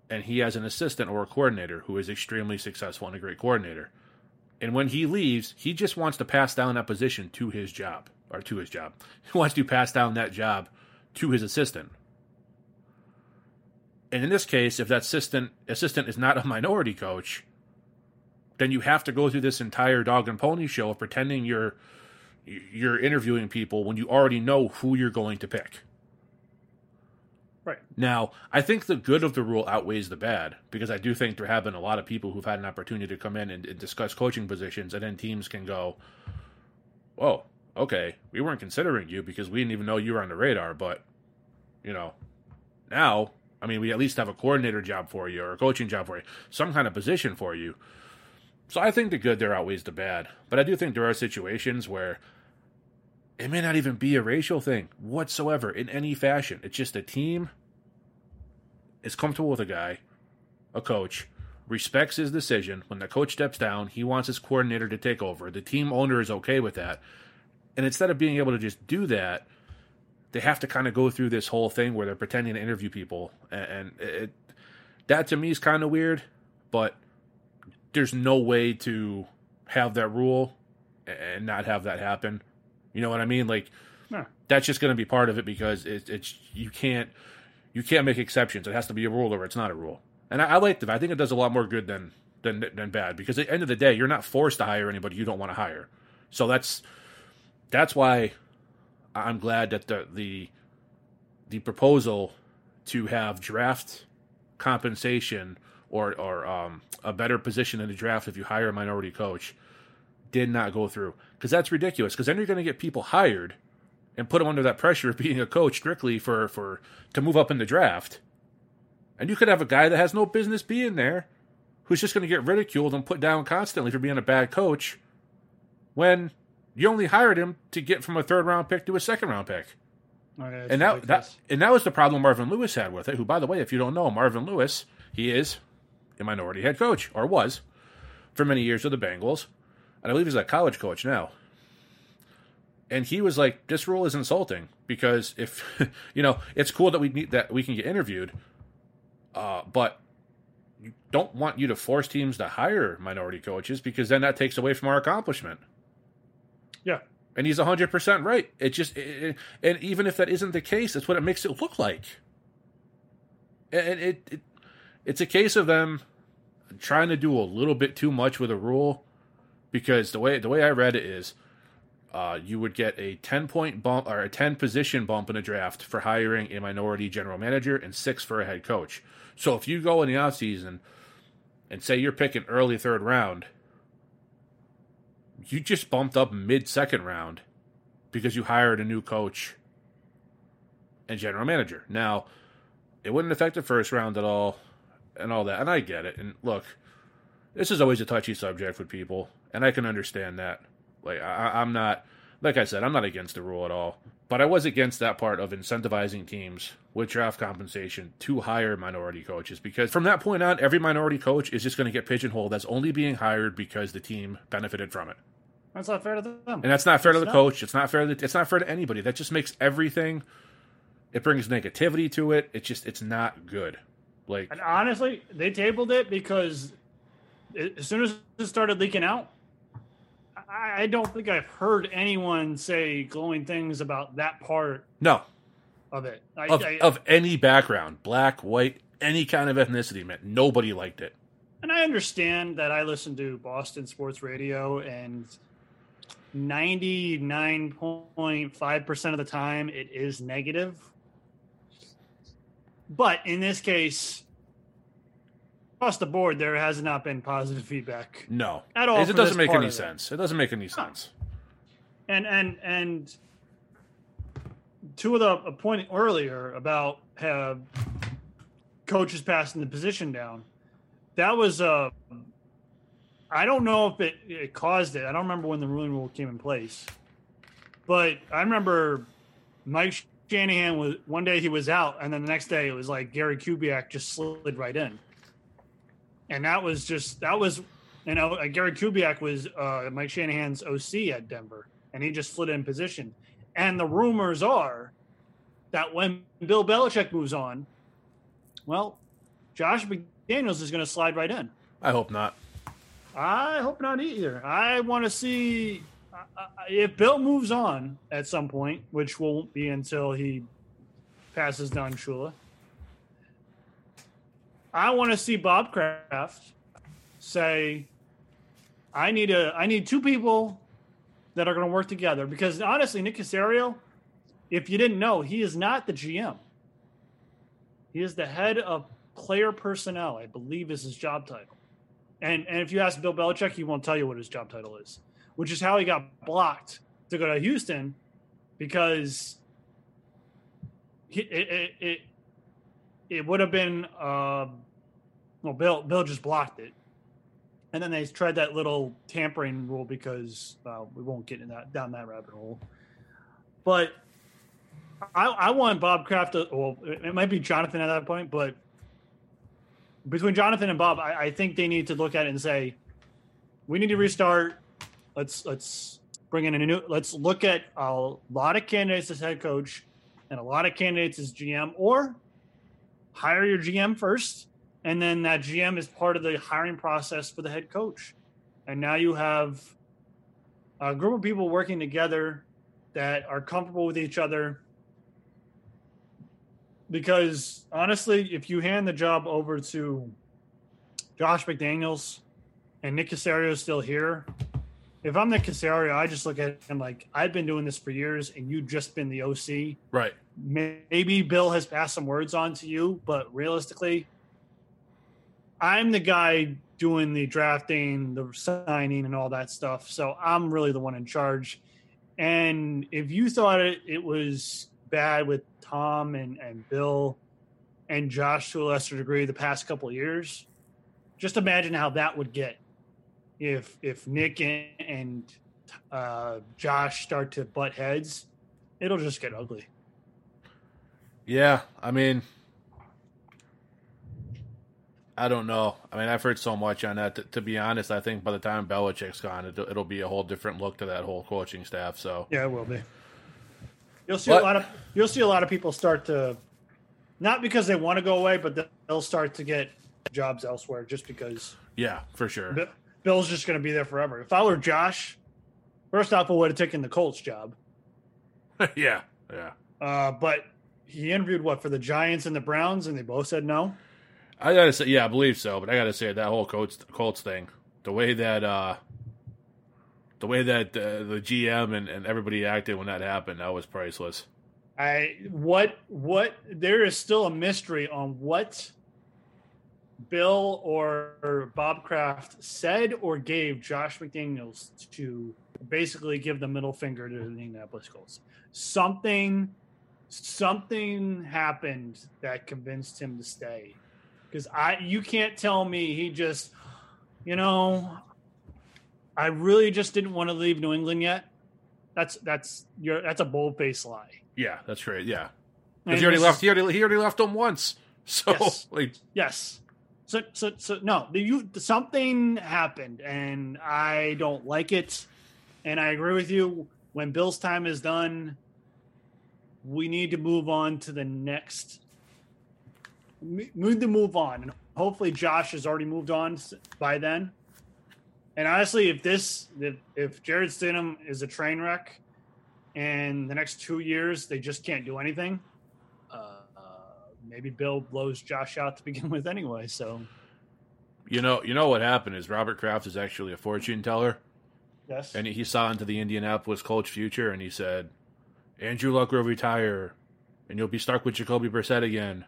and he has an assistant or a coordinator who is extremely successful and a great coordinator. And when he leaves, he just wants to pass down that position to his job or to his job. He wants to pass down that job to his assistant. And in this case, if that assistant assistant is not a minority coach, then you have to go through this entire dog and pony show of pretending you're you're interviewing people when you already know who you're going to pick. Right. Now, I think the good of the rule outweighs the bad because I do think there have been a lot of people who've had an opportunity to come in and, and discuss coaching positions, and then teams can go, "Whoa, okay, we weren't considering you because we didn't even know you were on the radar." But you know, now, I mean, we at least have a coordinator job for you or a coaching job for you, some kind of position for you. So I think the good there outweighs the bad, but I do think there are situations where it may not even be a racial thing whatsoever in any fashion. It's just a team is comfortable with a guy, a coach, respects his decision. When the coach steps down, he wants his coordinator to take over. The team owner is okay with that. And instead of being able to just do that, they have to kind of go through this whole thing where they're pretending to interview people. And it, that to me is kind of weird, but there's no way to have that rule and not have that happen. You know what I mean? Like that's just going to be part of it because it, it's you can't you can't make exceptions. It has to be a rule or it's not a rule. And I, I like that. I think it does a lot more good than than than bad because at the end of the day, you're not forced to hire anybody you don't want to hire. So that's that's why I'm glad that the the the proposal to have draft compensation or or um, a better position in the draft if you hire a minority coach did not go through because that's ridiculous. Because then you're going to get people hired and put them under that pressure of being a coach strictly for for to move up in the draft. And you could have a guy that has no business being there, who's just going to get ridiculed and put down constantly for being a bad coach, when you only hired him to get from a third round pick to a second round pick. Okay, and that, that and that was the problem Marvin Lewis had with it. Who, by the way, if you don't know, Marvin Lewis, he is a minority head coach or was for many years with the Bengals and I believe he's a college coach now. And he was like, "This rule is insulting because if you know, it's cool that we need that we can get interviewed, uh, but you don't want you to force teams to hire minority coaches because then that takes away from our accomplishment. Yeah. And he's 100% right. It just, it, it, and even if that isn't the case, it's what it makes it look like. And it, it, it's a case of them trying to do a little bit too much with a rule because the way the way I read it is uh, you would get a 10 point bump or a 10 position bump in a draft for hiring a minority general manager and six for a head coach. So if you go in the offseason and say you're picking early third round, you just bumped up mid second round because you hired a new coach and general manager. Now, it wouldn't affect the first round at all and all that. And I get it. And look, this is always a touchy subject with people, and I can understand that. Like I, I'm not, like I said, I'm not against the rule at all, but I was against that part of incentivizing teams with draft compensation to hire minority coaches because from that point on, every minority coach is just going to get pigeonholed as only being hired because the team benefited from it. That's not fair to them. And that's not fair to the not. coach. It's not fair. To, it's not fair to anybody. That just makes everything. It brings negativity to it. It's just it's not good. Like And honestly, they tabled it because as soon as it started leaking out, I I don't think I've heard anyone say glowing things about that part no, of it. I, of, I, of any background, black, white, any kind of ethnicity, man. Nobody liked it. and I understand that I listen to Boston sports radio, and ninety nine point five percent of the time it is negative. But in this case, across the board, there has not been positive feedback No, At all It doesn't make any of it. sense. It doesn't make any sense. and and and to the a point earlier about uh, coaches passing the position down that was uh i don't know if it, it caused it i don't remember when the ruling rule came in place but i remember mike shanahan was one day he was out and then the next day it was like gary kubiak just slid right in and that was just that was you know uh, gary kubiak was uh, mike shanahan's oc at denver and he just slid in position. And the rumors are that when Bill Belichick moves on, well, Josh McDaniels is going to slide right in. I hope not. I hope not either. I want to see if Bill moves on at some point, which won't be until he passes Don Shula. I want to see Bob Kraft say, "I need a, I need two people that are going to work together." Because honestly, Nick Caserio, if you didn't know, he is not the GM. He is the head of player personnel. I believe is his job title. And and if you ask Bill Belichick, he won't tell you what his job title is, which is how he got blocked to go to Houston because he, it, it it it would have been uh, well Bill Bill just blocked it, and then they tried that little tampering rule because well we won't get in that down that rabbit hole, but I I want Bob Kraft to well it might be Jonathan at that point, but between Jonathan and Bob, I, I think they need to look at it and say, we need to restart. Let's let's bring in a new. Let's look at a lot of candidates as head coach and a lot of candidates as GM, or hire your GM first, and then that GM is part of the hiring process for the head coach. And now you have a group of people working together that are comfortable with each other because honestly, if you hand the job over to Josh McDaniels and Nick Caserio is still here, if I'm Nick Caserio, I just look at him like I've been doing this for years, and you've just been the OC. Right. Maybe Bill has passed some words on to you, but realistically, I'm the guy doing the drafting, the signing, and all that stuff. So I'm really the one in charge. And if you thought it, it was bad with Tom and, and Bill and Josh to a lesser degree the past couple years, just imagine how that would get if if Nick and, and uh, Josh start to butt heads. It'll just get ugly. Yeah, I mean, I don't know. I mean, I've heard so much on that. To, to be honest, I think by the time Belichick's gone, it, it'll be a whole different look to that whole coaching staff. So, Yeah, it will be. You'll see But- a lot of you'll see a lot of people start to not because they want to go away, but they'll start to get jobs elsewhere just because Yeah, for sure. Bi- Bill's just going to be there forever. If I were Josh, first off, I would have taken the Colts job. yeah, yeah. Uh, but he interviewed what for the Giants and the Browns, and they both said no. I gotta say, yeah, I believe so. But I gotta say that whole Colts Colts thing, the way that uh, the way that uh, the GM and, and everybody acted when that happened, that was priceless. I what what there is still a mystery on what Bill or Bob Kraft said or gave Josh McDaniels to basically give the middle finger to the Indianapolis Colts. Something something happened that convinced him to stay. Because I you can't tell me he just you know I really just didn't want to leave New England yet. That's that's your that's a bold faced lie. Yeah, that's right. Yeah, because he already left. He already he already left them once. So Yes. like, Yes. So so so no, you something happened and I don't like it. And I agree with you. When Bill's time is done, we need to move on to the next. We need to move on, and hopefully Josh has already moved on by then. And honestly, if this if, if Jarrett Stidham is a train wreck, and the next two years they just can't do anything, uh, uh, maybe Bill blows Josh out to begin with anyway. So. You know, you know what happened is Robert Kraft is actually a fortune teller, yes, and he saw into the Indianapolis Colts future, and he said, Andrew Luck will retire, and you'll be stuck with Jacoby Brissett again,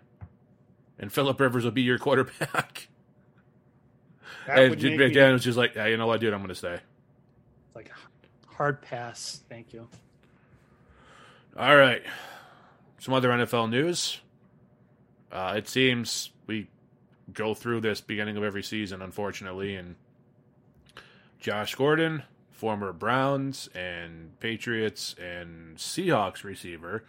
and Philip Rivers will be your quarterback. that and would J- make me- McDaniel was just like, yeah, you know what, dude, I'm going to stay. like hard pass. Thank you. All right. Some other NFL news. Uh, it seems we go through this beginning of every season, unfortunately, and Josh Gordon, former Browns and Patriots and Seahawks receiver,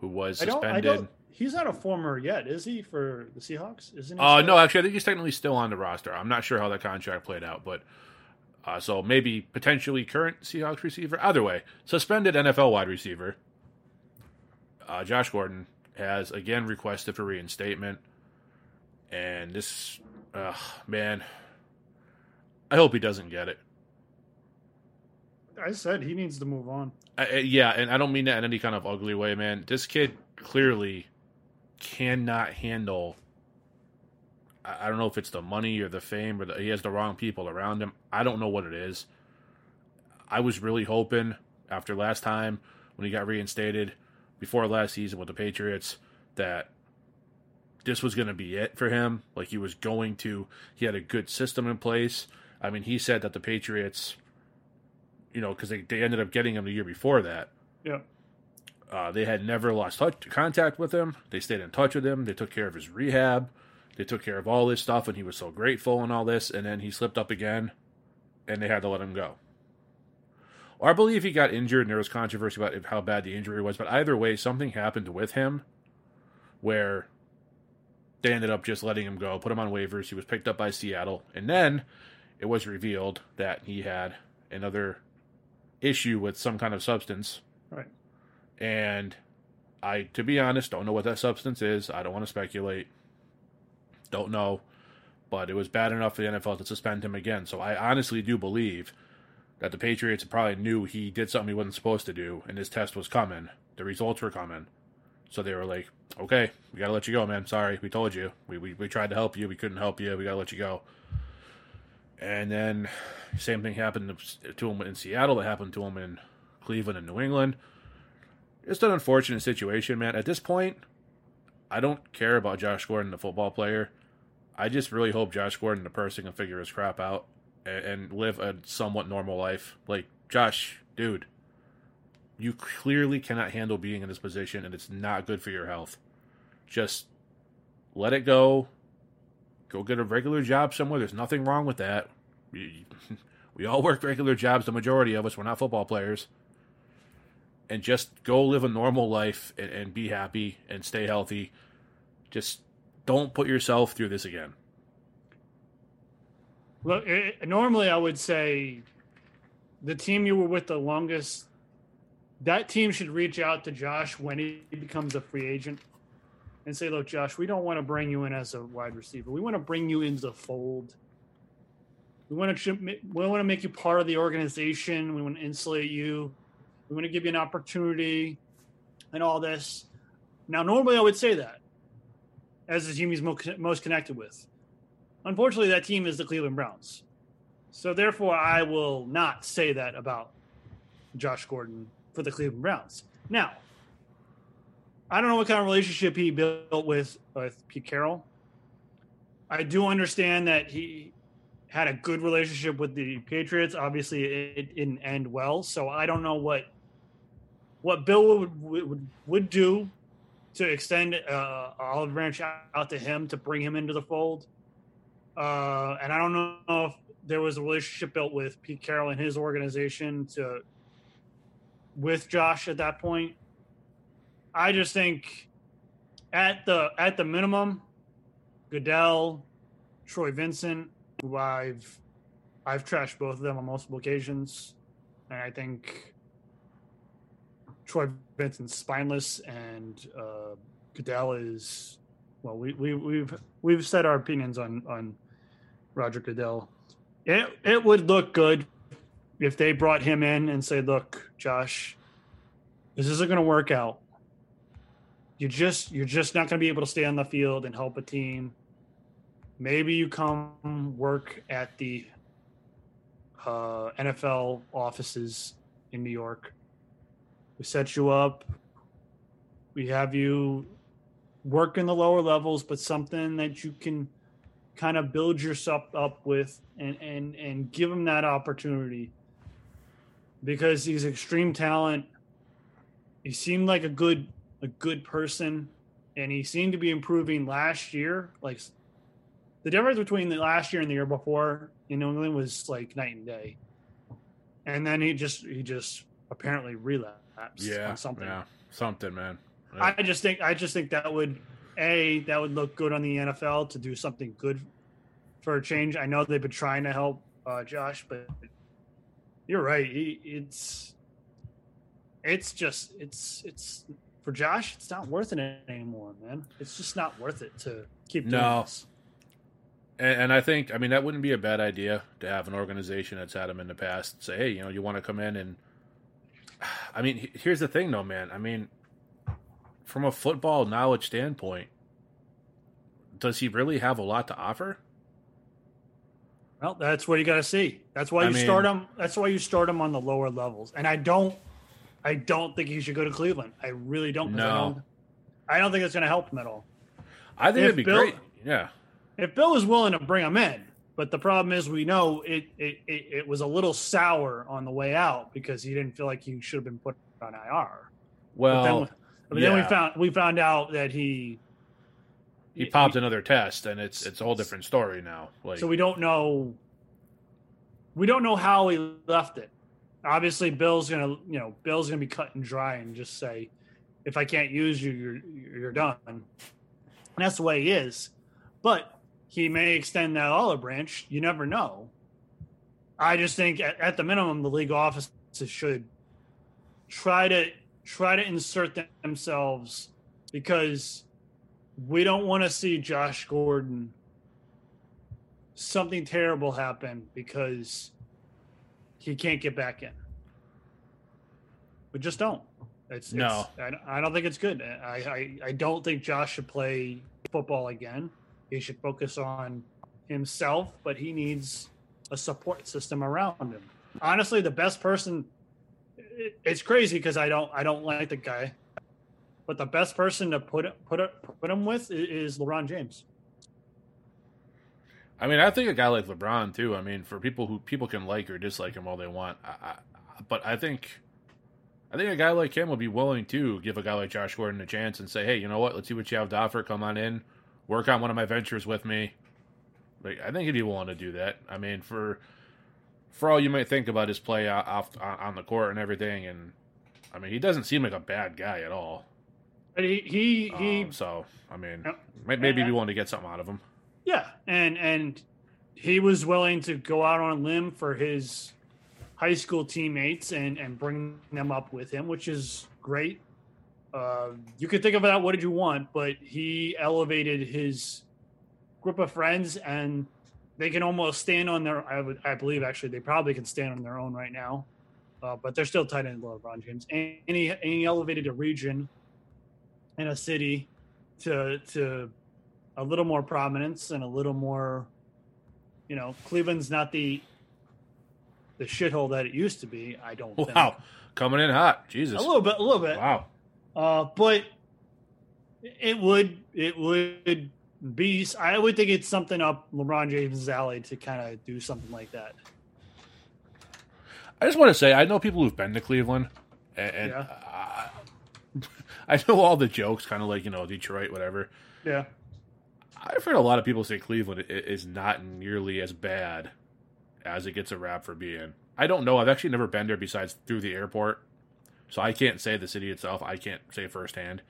who was I don't. suspended. I don't. He's not a former yet, is he? For the Seahawks, isn't he? Uh, no, actually, I think he's technically still on the roster. I'm not sure how that contract played out, but uh, so maybe potentially current Seahawks receiver. Either way, suspended NFL wide receiver. Uh, Josh Gordon has again requested for reinstatement, and this, uh, man, I hope he doesn't get it. I said he needs to move on. I, yeah, and I don't mean that in any kind of ugly way, man. This kid clearly cannot handle. I don't know if it's the money or the fame or the, he has the wrong people around him. I don't know what it is. I was really hoping after last time when he got reinstated before last season with the Patriots that this was going to be it for him. Like he was going to, he had a good system in place. I mean, he said that the Patriots, you know, because they, they ended up getting him the year before that. Yeah. Uh, they had never lost touch, contact with him. They stayed in touch with him. They took care of his rehab. They took care of all this stuff, and he was so grateful and all this. And then he slipped up again, and they had to let him go. Or I believe he got injured, and there was controversy about how bad the injury was. But either way, something happened with him where they ended up just letting him go, put him on waivers. He was picked up by Seattle, and then it was revealed that he had another issue with some kind of substance. And I, to be honest, don't know what that substance is. I don't want to speculate. Don't know. But it was bad enough for the NFL to suspend him again. So I honestly do believe that the Patriots probably knew he did something he wasn't supposed to do, and his test was coming. The results were coming. So they were like, okay, we got to let you go, man. Sorry, we told you. We, we, we tried to help you. We couldn't help you. We got to let you go. And then same thing happened to him in Seattle. That happened to him in Cleveland and New England it's an unfortunate situation, man. At this point, I don't care about Josh Gordon, the football player. I just really hope Josh Gordon, the person, can figure his crap out and, and live a somewhat normal life. Like, Josh, dude, you clearly cannot handle being in this position, and it's not good for your health. Just let it go. Go get a regular job somewhere. There's nothing wrong with that. We all work regular jobs, the majority of us. We're not football players and just go live a normal life and, and be happy and stay healthy. Just don't put yourself through this again. Look, it, eh, eh, normally I would say the team you were with the longest, that team should reach out to Josh when he becomes a free agent and say, "Look, Josh, we don't want to bring you in as a wide receiver. We want to bring you into the fold. We want to we want to make you part of the organization. We want to insulate you. We want to give you an opportunity, and all this." Now, normally I would say that as the team he's most connected with. Unfortunately, that team is the Cleveland Browns. So therefore, I will not say that about Josh Gordon for the Cleveland Browns. Now, I don't know what kind of relationship he built with with Pete Carroll. I do understand that he had a good relationship with the Patriots. Obviously, it didn't end well, so I don't know what what Bill would would, would do to extend uh, Olive Branch out to him to bring him into the fold. Uh, and I don't know if there was a relationship built with Pete Carroll and his organization to with Josh at that point. I just think at the at the minimum, Goodell, Troy Vincent, who I've I've trashed both of them on multiple occasions, and I think Troy Vincent's spineless and uh, Goodell is well. We we we've we've said our opinions on on Roger Goodell. It it would look good if they brought him in and say, "Look, Josh, this isn't going to work out. You just you're just not going to be able to stay on the field and help a team. Maybe you come work at the uh, NFL offices in New York. We set you up. We have you work in the lower levels, but something that you can kind of build yourself up with and and and give him that opportunity. Because he's extreme talent. He seemed like a good a good person and he seemed to be improving last year like the difference between the last year and the year before in New England was like night and day. And then he just he just apparently relapsed yeah something yeah something man I just think I just think that would a that would look good on the NFL to do something good for a change. I know they've been trying to help uh, Josh, but you're right. It's it's just it's it's for Josh. It's not worth it anymore, man. It's just not worth it to keep doing no. this. And, and I think I mean that wouldn't be a bad idea to have an organization that's had him in the past say, hey, you know, you want to come in and. I mean, here's the thing, though, man. I mean, from a football knowledge standpoint, does he really have a lot to offer? Well, that's what you got to see. That's why you mean, start him. That's why you start him on the lower levels. And I don't, I don't think he should go to Cleveland. I really don't. No, I don't, I don't think it's going to help him at all. I think if it'd be Bill, great. Yeah. If Bill is willing to bring him in, but the problem is we know it, it, it, it was a little sour on the way out because he didn't feel like he should have been put on IR. Well, but then, but yeah. then we found we found out that he he popped he, another test, and it's it's a whole different story now. Like, so we don't know. We don't know how he left it. Obviously, Bill's gonna, you know, Bill's gonna be cut and dry and just say, "If I can't use you, you're you're done." And that's the way he is. But he may extend that olive branch. You never know. I just think, at, at the minimum, the league offices should try to try to insert themselves because we don't want to see Josh Gordon something terrible happen because he can't get back in. We just don't. It's no. It's, I, I don't think it's good. I, I I don't think Josh should play football again. He should focus on himself, but he needs a support system around him. Honestly, the best person. It's crazy because I don't I don't like the guy but the best person to put put put him with is LeBron James. I mean, I think a guy like LeBron too. I mean, for people who people can like or dislike him all they want, I, I, but I think, I think a guy like him would be willing to give a guy like Josh Gordon a chance and say, "Hey, you know what? Let's see what you have to offer. Come on in, work on one of my ventures with me." Like, I think he'd be willing to do that. I mean, for for all you might think about his play off on the court and everything, and I mean, he doesn't seem like a bad guy at all. But he he, he um, so I mean maybe be willing to get something out of him. Yeah, and and he was willing to go out on a limb for his high school teammates and and bring them up with him, which is great. Uh, you could think of that what did you want, but he elevated his group of friends and they can almost stand on their I would I believe actually they probably can stand on their own right now. Uh, but they're still tight end LeBron James. And he, and he elevated a region and a city to to a little more prominence and a little more you know, Cleveland's not the the shithole that it used to be, I don't think. Wow. Coming in hot. Jesus. A little bit, a little bit. Wow. Uh, but it would it would be I would think it's something up LeBron James' alley to kind of do something like that. I just want to say, I know people who've been to Cleveland, and, and Yeah. I, I know all the jokes, kind of like you know Detroit, whatever. Yeah. I've heard a lot of people say Cleveland is not nearly as bad as it gets a rap for being. I don't know. I've actually never been there besides through the airport, so I can't say the city itself. I can't say firsthand,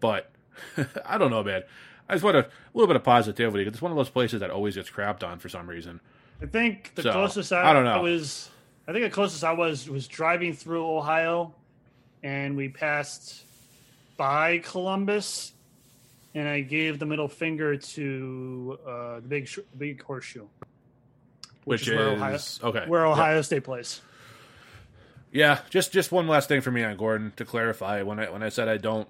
but I don't know, man. I just want a, a little bit of positivity. It's one of those places that always gets crapped on for some reason. I think the So, closest I, I don't know. was I think the closest I was was driving through Ohio and we passed by Columbus and I gave the middle finger to uh, the big big horseshoe Which, is is, where Ohio- okay. where. Ohio State plays. Yeah, just just one last thing for me on Gordon to clarify. When I when I said I don't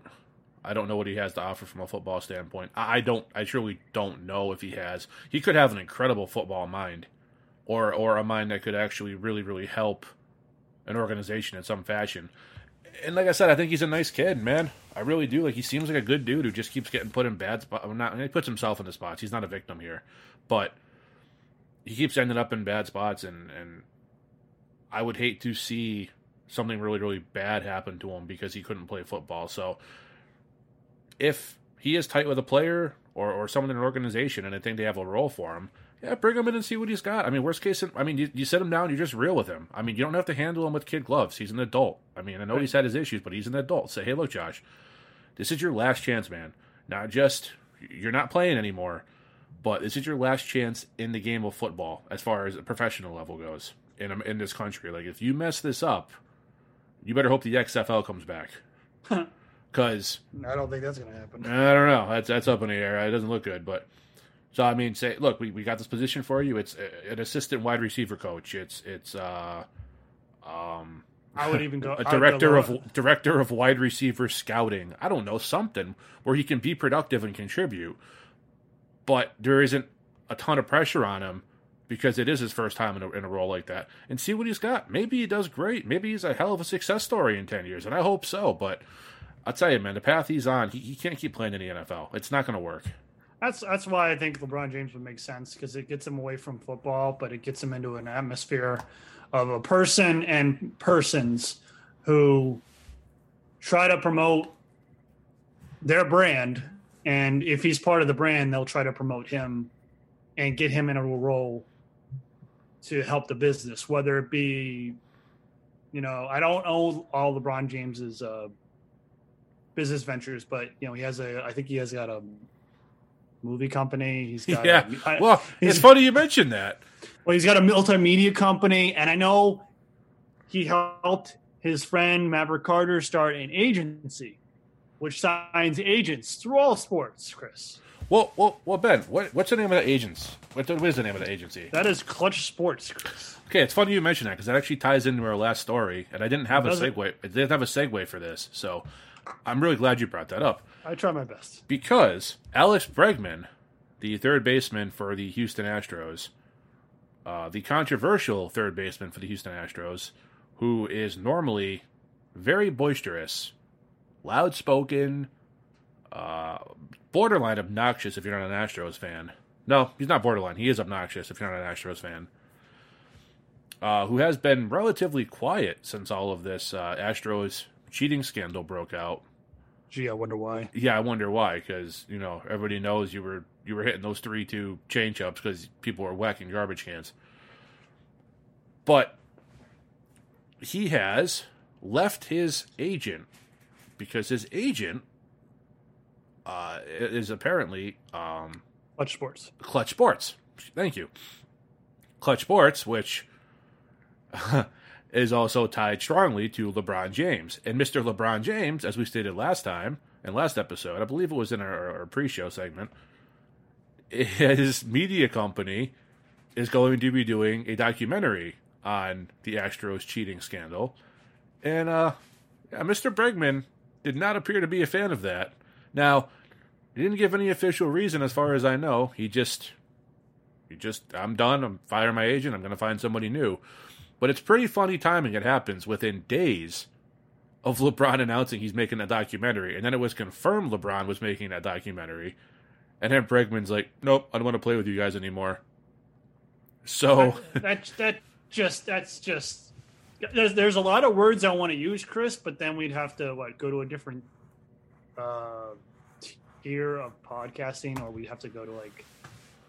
I don't know what he has to offer from a football standpoint. I, I don't I truly don't know if he has. He could have an incredible football mind. Or or a mind that could actually really, really help an organization in some fashion. And like I said, I think he's a nice kid, man. I really do. Like he seems like a good dude who just keeps getting put in bad spots. Not he puts himself in the spots. He's not a victim here, but he keeps ending up in bad spots, and and I would hate to see something really, really bad happen to him because he couldn't play football. So if he is tight with a player or, or someone in an organization and I think they have a role for him, yeah, bring him in and see what he's got. I mean, worst case, I mean, you, you sit him down, you're just real with him. I mean, you don't have to handle him with kid gloves. He's an adult. I mean, I know he's had his issues, but he's an adult. Say, hey, look, Josh, this is your last chance, man. Not just you're not playing anymore, but this is your last chance in the game of football as far as a professional level goes in in this country. Like, if you mess this up, you better hope the XFL comes back. Because I don't think that's going to happen. I don't know. That's that's up in the air. It doesn't look good, but so I mean, say, look, we, we got this position for you. It's uh, an assistant wide receiver coach. It's it's uh, um, I would even go a I'd go director lower. of director of wide receiver scouting. I don't know something where he can be productive and contribute, but there isn't a ton of pressure on him because it is his first time in a, in a role like that. And see what he's got. Maybe he does great. Maybe he's a hell of a success story in ten years, and I hope so. But I'll tell you, man, the path he's on, he, he can't keep playing in the NFL. It's not going to work. That's that's why I think LeBron James would make sense because it gets him away from football, but it gets him into an atmosphere of a person and persons who try to promote their brand, and if he's part of the brand, they'll try to promote him and get him in a role to help the business, whether it be, you know, I don't know all LeBron James's uh, business ventures, but you know, he has a, I think he has got a movie company. He's got Yeah. A, Well, it's funny you mentioned that. well, he's got a multimedia company, and I know he helped his friend Maverick Carter start an agency, which signs agents through all sports. Chris, Well, well, well, Ben, what, what's the name of the agents? What, what is the name of the agency? that is Clutch Sports. Chris, Okay, it's funny you mention that because that actually ties into our last story, and I didn't have a Does it? segue. I didn't have a segue for this, so I'm really glad you brought that up I try my best. because Alex Bregman, the third baseman for the Houston Astros, uh, the controversial third baseman for the Houston Astros, who is normally very boisterous, loud spoken, uh, borderline obnoxious if you're not an Astros fan. No, he's not borderline. He is obnoxious if you're not an Astros fan. Uh, who has been relatively quiet since all of this uh, Astros cheating scandal broke out. Gee, I wonder why. Yeah, I wonder why. Because you know everybody knows you were you were hitting those three two change ups because people were whacking garbage cans. But he has left his agent because his agent uh, is apparently um, Clutch Sports. Clutch Sports. Thank you. Clutch Sports, which is also tied strongly to LeBron James. And Mr. LeBron James, as we stated last time and last episode, I believe it was in our, our pre-show segment, his media company is going to be doing a documentary on the Astros cheating scandal. And uh, yeah, Mr. Bregman did not appear to be a fan of that. Now, he didn't give any official reason as far as I know. He just he just I'm done. I'm firing my agent. I'm going to find somebody new. But it's pretty funny timing it happens within days of LeBron announcing he's making a documentary. And then it was confirmed LeBron was making that documentary. And then Bregman's like, "Nope, I don't want to play with you guys anymore." So that, that that just that's just there's there's a lot of words I want to use, Chris, but then we'd have to what go to a different uh tier of podcasting, or we'd have to go to like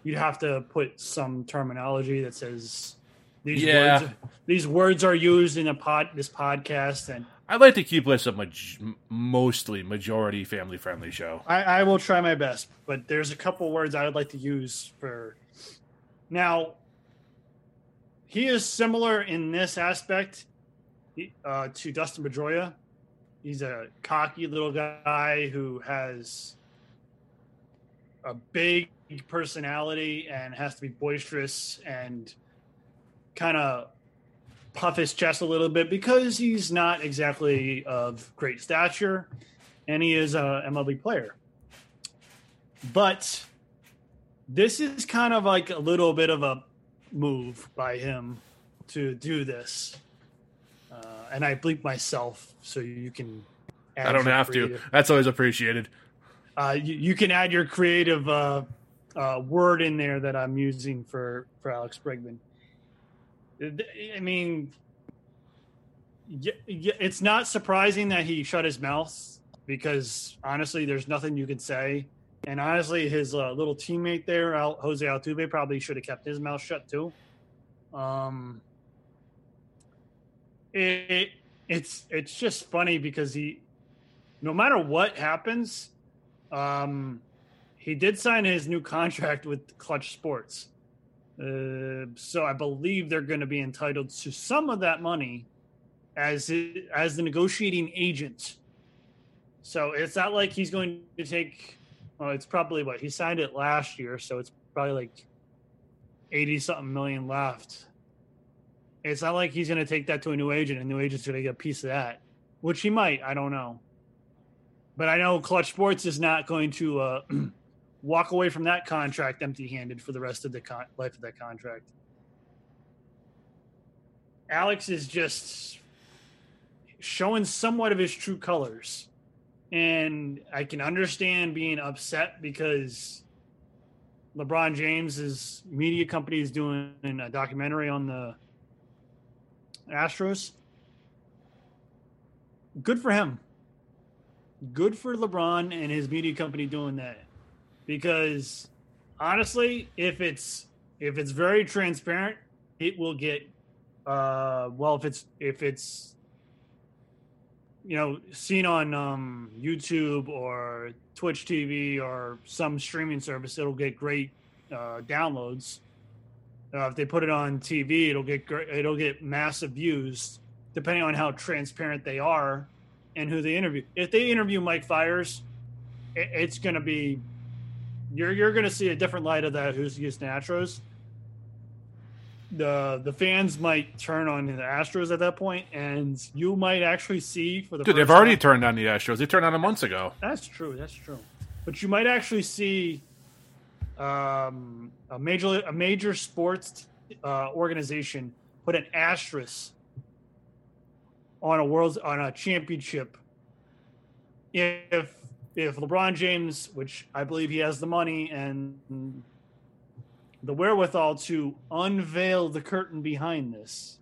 you'd have to put some terminology that says these Yeah. words these words are used in a pod this podcast, and I'd like to keep this a maj- mostly majority family friendly show. I, I will try my best. But there's a couple words I would like to use for now. He is similar in this aspect uh, to Dustin Pedroia. He's a cocky little guy who has a big personality and has to be boisterous and kind of puff his chest a little bit because he's not exactly of great stature and he is a MLB player. But this is kind of like a little bit of a move by him to do this. Uh, and I bleep myself so you can. add I don't have to. That's always appreciated. Uh, you, you can add your creative uh, uh, word in there that I'm using for for Alex Bregman. I mean, it's not surprising that he shut his mouth because honestly, there's nothing you can say. And honestly, his uh, little teammate there, Al- Jose Altuve, probably should have kept his mouth shut too. Um, it it's it's just funny because he, no matter what happens, um, he did sign his new contract with Clutch Sports. Uh, so I believe they're going to be entitled to some of that money as as the negotiating agent. So it's not like he's going to take. Well, it's probably what he signed it last year, so it's probably like eighty something million left. It's not like he's going to take that to a new agent, and new agent's going to get a piece of that, which he might. I don't know, but I know Clutch Sports is not going to. Uh, walk away from that contract empty-handed for the rest of the con- life of that contract. Alex is just showing somewhat of his true colors. And I can understand being upset because LeBron James's media company is doing a documentary on the Astros. Good for him. Good for LeBron and his media company doing that because honestly, if it's if it's very transparent, it will get uh well if it's if it's you know seen on um YouTube or Twitch TV or some streaming service, it'll get great uh, downloads. Uh, if they put it on TV, it'll get great, it'll get massive views, depending on how transparent they are and who they interview. If they interview Mike Fiers, it, it's going to be you're you're going to see a different light of that who's Houston Astros. The the fans might turn on the Astros at that point, and you might actually see for the Dude, they've already time- turned on the Astros. They turned on them months ago. that's true. That's true. But you might actually see um, a major a major sports uh, organization put an asterisk on a world on a championship if if LeBron James, which I believe he has the money and the wherewithal to unveil the curtain behind this.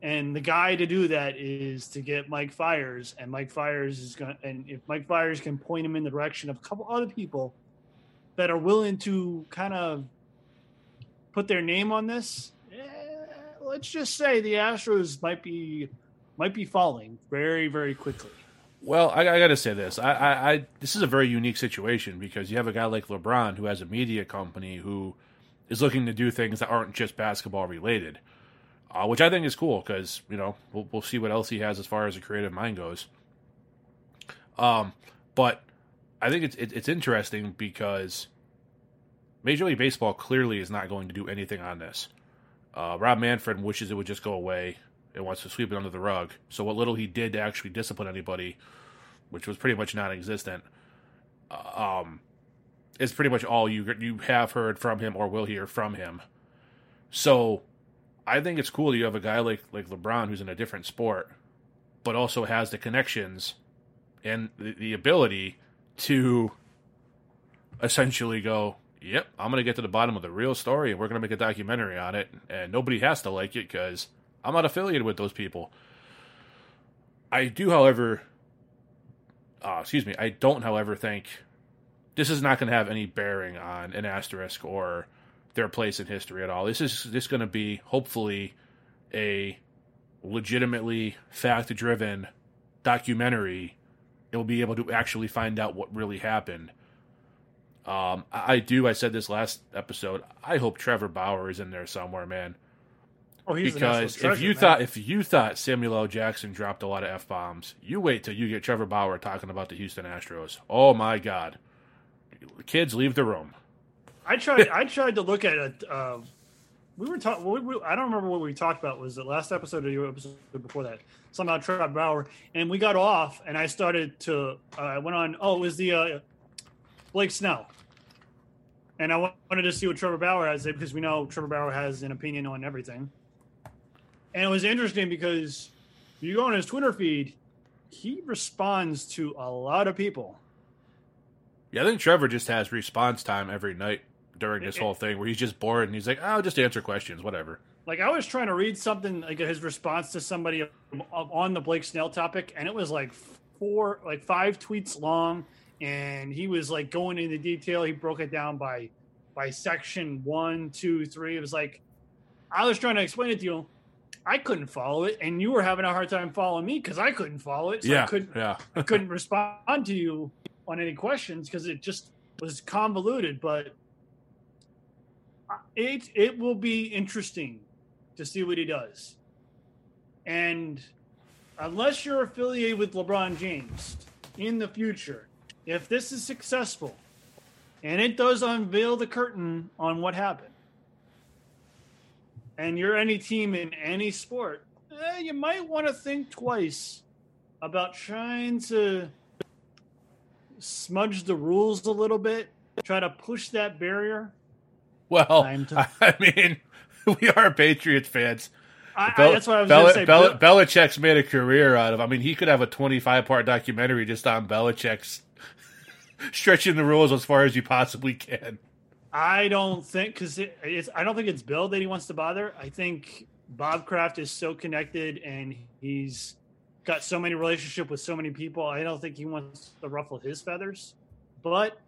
And the guy to do that is to get Mike Fiers, and Mike Fiers is going. to And if Mike Fiers can point him in the direction of a couple other people that are willing to kind of put their name on this, eh, let's just say the Astros might be might be falling very very quickly. Well, I, I got to say this. I, I, I, this is a very unique situation because you have a guy like LeBron who has a media company who is looking to do things that aren't just basketball related. uh, which I think is cool because you know we'll we'll see what else he has as far as a creative mind goes. Um, but I think it's it, it's interesting because Major League Baseball clearly is not going to do anything on this. Uh, Rob Manfred wishes it would just go away and wants to sweep it under the rug. So what little he did to actually discipline anybody, which was pretty much non-existent, uh, um, is pretty much all you you have heard from him or will hear from him. So I think it's cool you have a guy like like LeBron who's in a different sport, but also has the connections and the, the ability to essentially go, "Yep, I'm going to get to the bottom of the real story, and we're going to make a documentary on it, and nobody has to like it because I'm not affiliated with those people." I do, however, uh, excuse me, I don't, however, think this is not going to have any bearing on an asterisk or their place in history at all. This is this going to be hopefully a legitimately fact driven documentary. You'll be able to actually find out what really happened. Um, I, do. I said this last episode. I hope Trevor Bauer is in there somewhere, man. Oh, he's because absolute if you treasure, thought if you thought Samuel L. Jackson dropped a lot of f bombs, you wait till you get Trevor Bauer talking about the Houston Astros. Oh my God, kids, leave the room. I tried. I tried to look at it. Uh, we were talking. I don't remember what we talked about. Was it last episode or your episode before that? Somehow Trevor Bauer, and we got off, and I started to. Uh, I went on. Oh, it was the uh, Blake Snell, and I wanted to see what Trevor Bauer has to because we know Trevor Bauer has an opinion on everything. And it was interesting because you go on his Twitter feed, he responds to a lot of people. Yeah, I think Trevor just has response time every night during this It- whole thing where he's just bored and he's like, "I'll just answer questions, whatever." Like I was trying to read something like his response to somebody on the Blake Snell topic, and it was like four, like five tweets long, and he was like going into detail. He broke it down by by section one, two, three. It was like I was trying to explain it to you. I couldn't follow it, and you were having a hard time following me because I couldn't follow it. So I yeah, couldn't yeah. I couldn't respond to you on any questions because it just was convoluted. But it it will be interesting to see what he does. And unless you're affiliated with LeBron James in the future, if this is successful and it does unveil the curtain on what happened, and you're any team in any sport, eh, you might want to think twice about trying to smudge the rules a little bit, try to push that barrier. Well, to- I mean, we are Patriots fans. I, Bel- I, that's what I was Bel- going to say. Bel- Bill- Belichick's made a career out of. I mean, he could have a 25 part documentary just on Belichick's stretching the rules as far as you possibly can. I don't think because it, it's. I don't think it's Bill that he wants to bother. I think Bob Kraft is so connected and he's got so many relationship with so many people. I don't think he wants to ruffle his feathers. But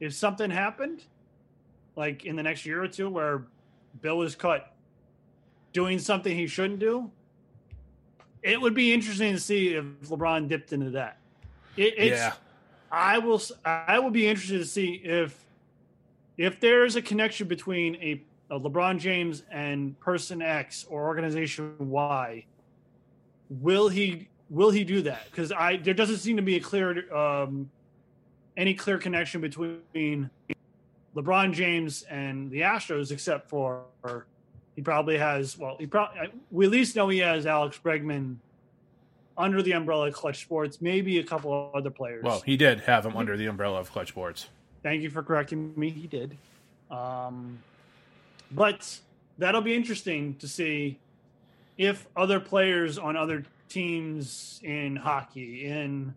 if something happened, like in the next year or two, where Bill is caught doing something he shouldn't do, it would be interesting to see if LeBron dipped into that. It, it's, yeah, I will. I will be interested to see if if there is a connection between a, a LeBron James and person X or organization Y. Will he will he do that? Because I there doesn't seem to be a clear um, any clear connection between LeBron James and the Astros, except for he probably has. Well, he probably we at least know he has Alex Bregman under the umbrella of Clutch Sports, maybe a couple of other players. well, he did have him under the umbrella of Clutch Sports. Thank you for correcting me. He did. Um, but that'll be interesting to see if other players on other teams in hockey, in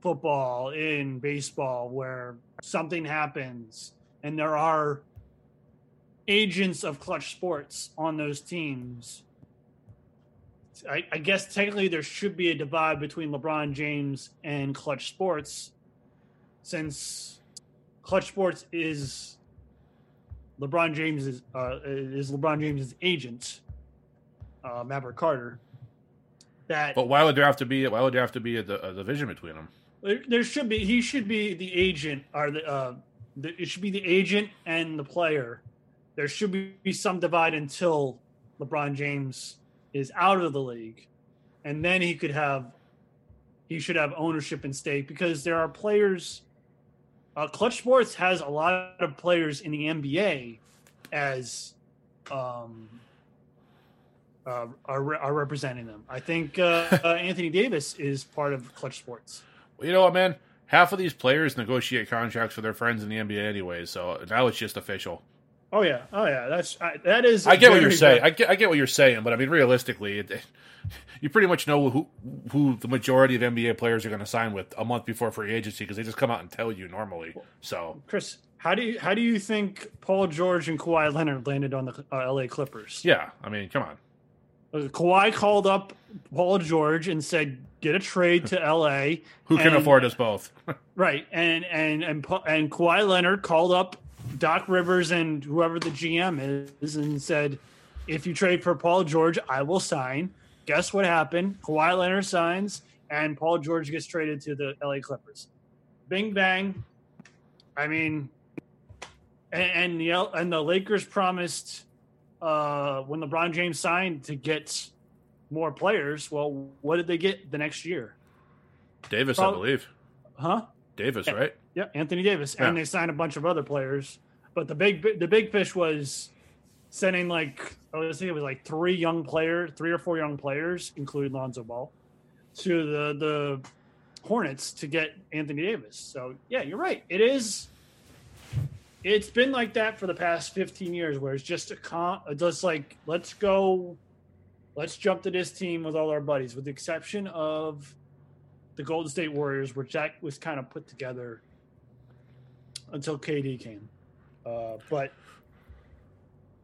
football, in baseball, where something happens and there are agents of clutch sports on those teams. I, I guess technically there should be a divide between LeBron James and clutch sports since Clutch Sports is LeBron James's uh, is LeBron James's agent, uh, Maverick Carter. That But why would there have to be? Why would there have to be a, a division between them? there, there should be he should be the agent or the, uh, the it should be the agent and the player. There should be, some divide until LeBron James is out of the league, and then he could have he should have ownership and stake because there are players. Uh, Clutch Sports has a lot of players in the NBA as um, uh, are, are representing them. I think uh, uh, Anthony Davis is part of Clutch Sports. Well, you know what, man? Half of these players negotiate contracts with their friends in the NBA anyway, so now it's just official. Oh yeah, oh yeah. That's I, that is. I get what you're saying. I get I get what you're saying, but I mean, realistically, it, you pretty much know who who the majority of NBA players are going to sign with a month before free agency because they just come out and tell you normally. So, Chris, how do you how do you think Paul George and Kawhi Leonard landed on the uh, LA Clippers? Yeah, I mean, come on. Uh, Kawhi called up Paul George and said, "Get a trade to LA." Who can and, afford us both? right, and and and and Kawhi Leonard called up Doc Rivers and whoever the GM is and said, "If you trade for Paul George, I will sign." Guess what happened? Kawhi Leonard signs, and Paul George gets traded to the LA Clippers. Bing bang. I mean, and, and the and the Lakers promised uh, when LeBron James signed to get more players. Well, what did they get the next year? Davis, Probably, I believe. Huh? Davis, right? Yeah, Anthony Davis, yeah. and they signed a bunch of other players. But the big the big fish was sending like I was think it was like three young players, three or four young players, including Lonzo Ball, to the the Hornets to get Anthony Davis. So yeah, you're right. It is it's been like that for the past 15 years where it's just a con just like let's go let's jump to this team with all our buddies with the exception of the golden state warriors which that was kind of put together until kd came. Uh, but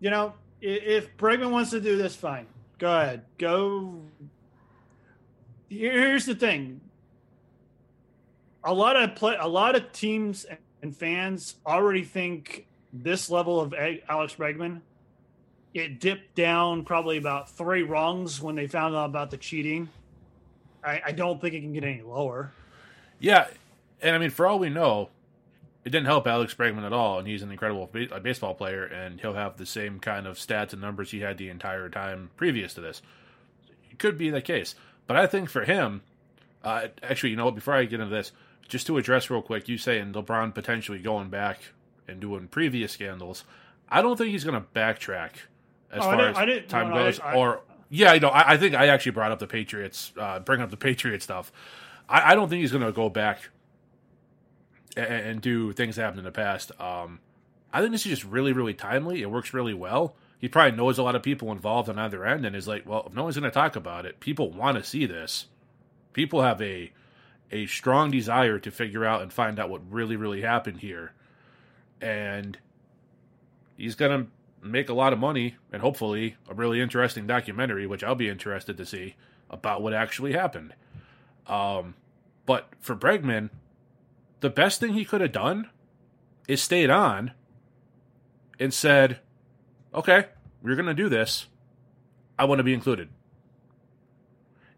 you know if bregman wants to do this fine. Go ahead. Go. Here's the thing. A lot of play a lot of teams and fans already think this level of Alex Bregman, it dipped down probably about three rungs when they found out about the cheating. I, I don't think it can get any lower. Yeah, and I mean, for all we know, it didn't help Alex Bregman at all, and he's an incredible baseball player, and he'll have the same kind of stats and numbers he had the entire time previous to this. It could be the case, but I think for him, uh, actually, you know what? Before I get into this, just to address real quick, you saying LeBron potentially going back and doing previous scandals. I don't think he's going to backtrack as oh, far as time no, goes. I, or yeah, you know, I, I, think I actually brought up the Patriots, uh, bring up the Patriot stuff. I, I don't think he's going to go back and, and, do things that happened in the past. Um, I think this is just really, really timely. It works really well. He probably knows a lot of people involved on either end, and is like, well, if no one's going to talk about it, people want to see this. People have a a strong desire to figure out and find out what really, really happened here. And he's going to make a lot of money and hopefully a really interesting documentary, which I'll be interested to see about what actually happened. Um, but for Bregman, the best thing he could have done is stayed on and said, okay, we're going to do this. I want to be included.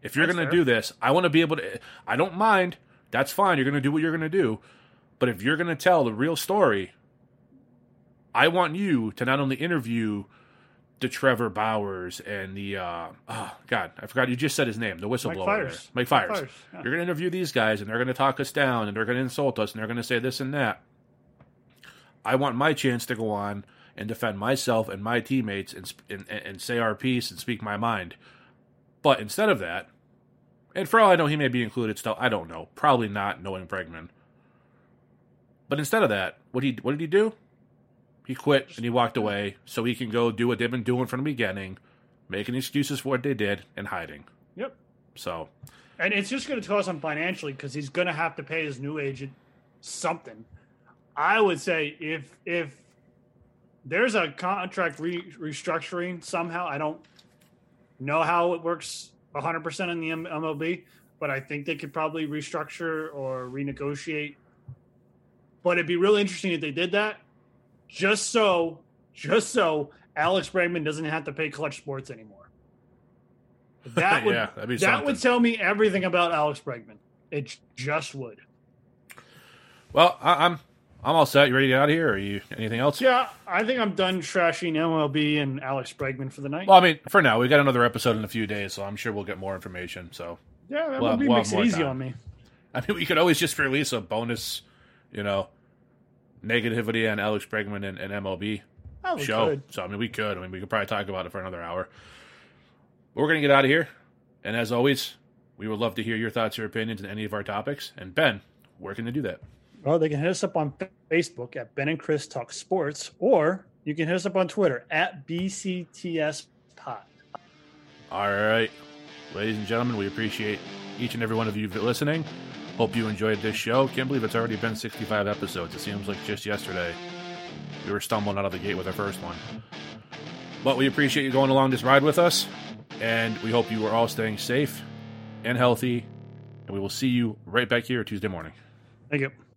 If you're going to do this, I want to be able to. I don't mind. That's fine. You're going to do what you're going to do. But if you're going to tell the real story, I want you to not only interview the Trevor Bauers and the uh, oh God, I forgot you just said his name, the whistleblower, Mike Fiers. Mike Fiers. Mike Fiers yeah. You're going to interview these guys, and they're going to talk us down, and they're going to insult us, and they're going to say this and that. I want my chance to go on and defend myself and my teammates and, and, and say our piece and speak my mind. But instead of that, and for all I know, he may be included still. I don't know. Probably not, knowing Bregman. But instead of that, what he what did he do? He quit and he walked away so he can go do what they've been doing from the beginning, making excuses for what they did and hiding. Yep. So, and it's just going to cost him financially because he's going to have to pay his new agent something. I would say if if there's a contract re- restructuring somehow, I don't know how it works 100% in the MLB, but I think they could probably restructure or renegotiate. But it'd be really interesting if they did that, just so, just so Alex Bregman doesn't have to pay Clutch Sports anymore. That would yeah, that something. would tell me everything about Alex Bregman. It just would. Well, I, am I'm all set. You ready to get out of here? Or you anything else? Yeah, I think I'm done trashing MLB and Alex Bregman for the night. Well, I mean, for now, we got another episode in a few days, so I'm sure we'll get more information. So, yeah, that we'll have- we'll makes it easy time. on me. I mean, we could always just release a bonus, you know, negativity on Alex Bregman and, and MLB Oh, show. could. So, I mean, we could. I mean, we could probably talk about it for another hour. But we're going to get out of here. And as always, we would love to hear your thoughts your opinions on any of our topics. And Ben, where can they do that? Well, they can hit us up on Facebook at Ben and Chris Talk Sports, or you can hit us up on Twitter at BCTS Pod. All right. Ladies and gentlemen, we appreciate each and every one of you listening. Hope you enjoyed this show. Can't believe it's already been 65 episodes. It seems like just yesterday we were stumbling out of the gate with our first one. But we appreciate you going along this ride with us, and we hope you are all staying safe and healthy. And we will see you right back here Tuesday morning. Thank you.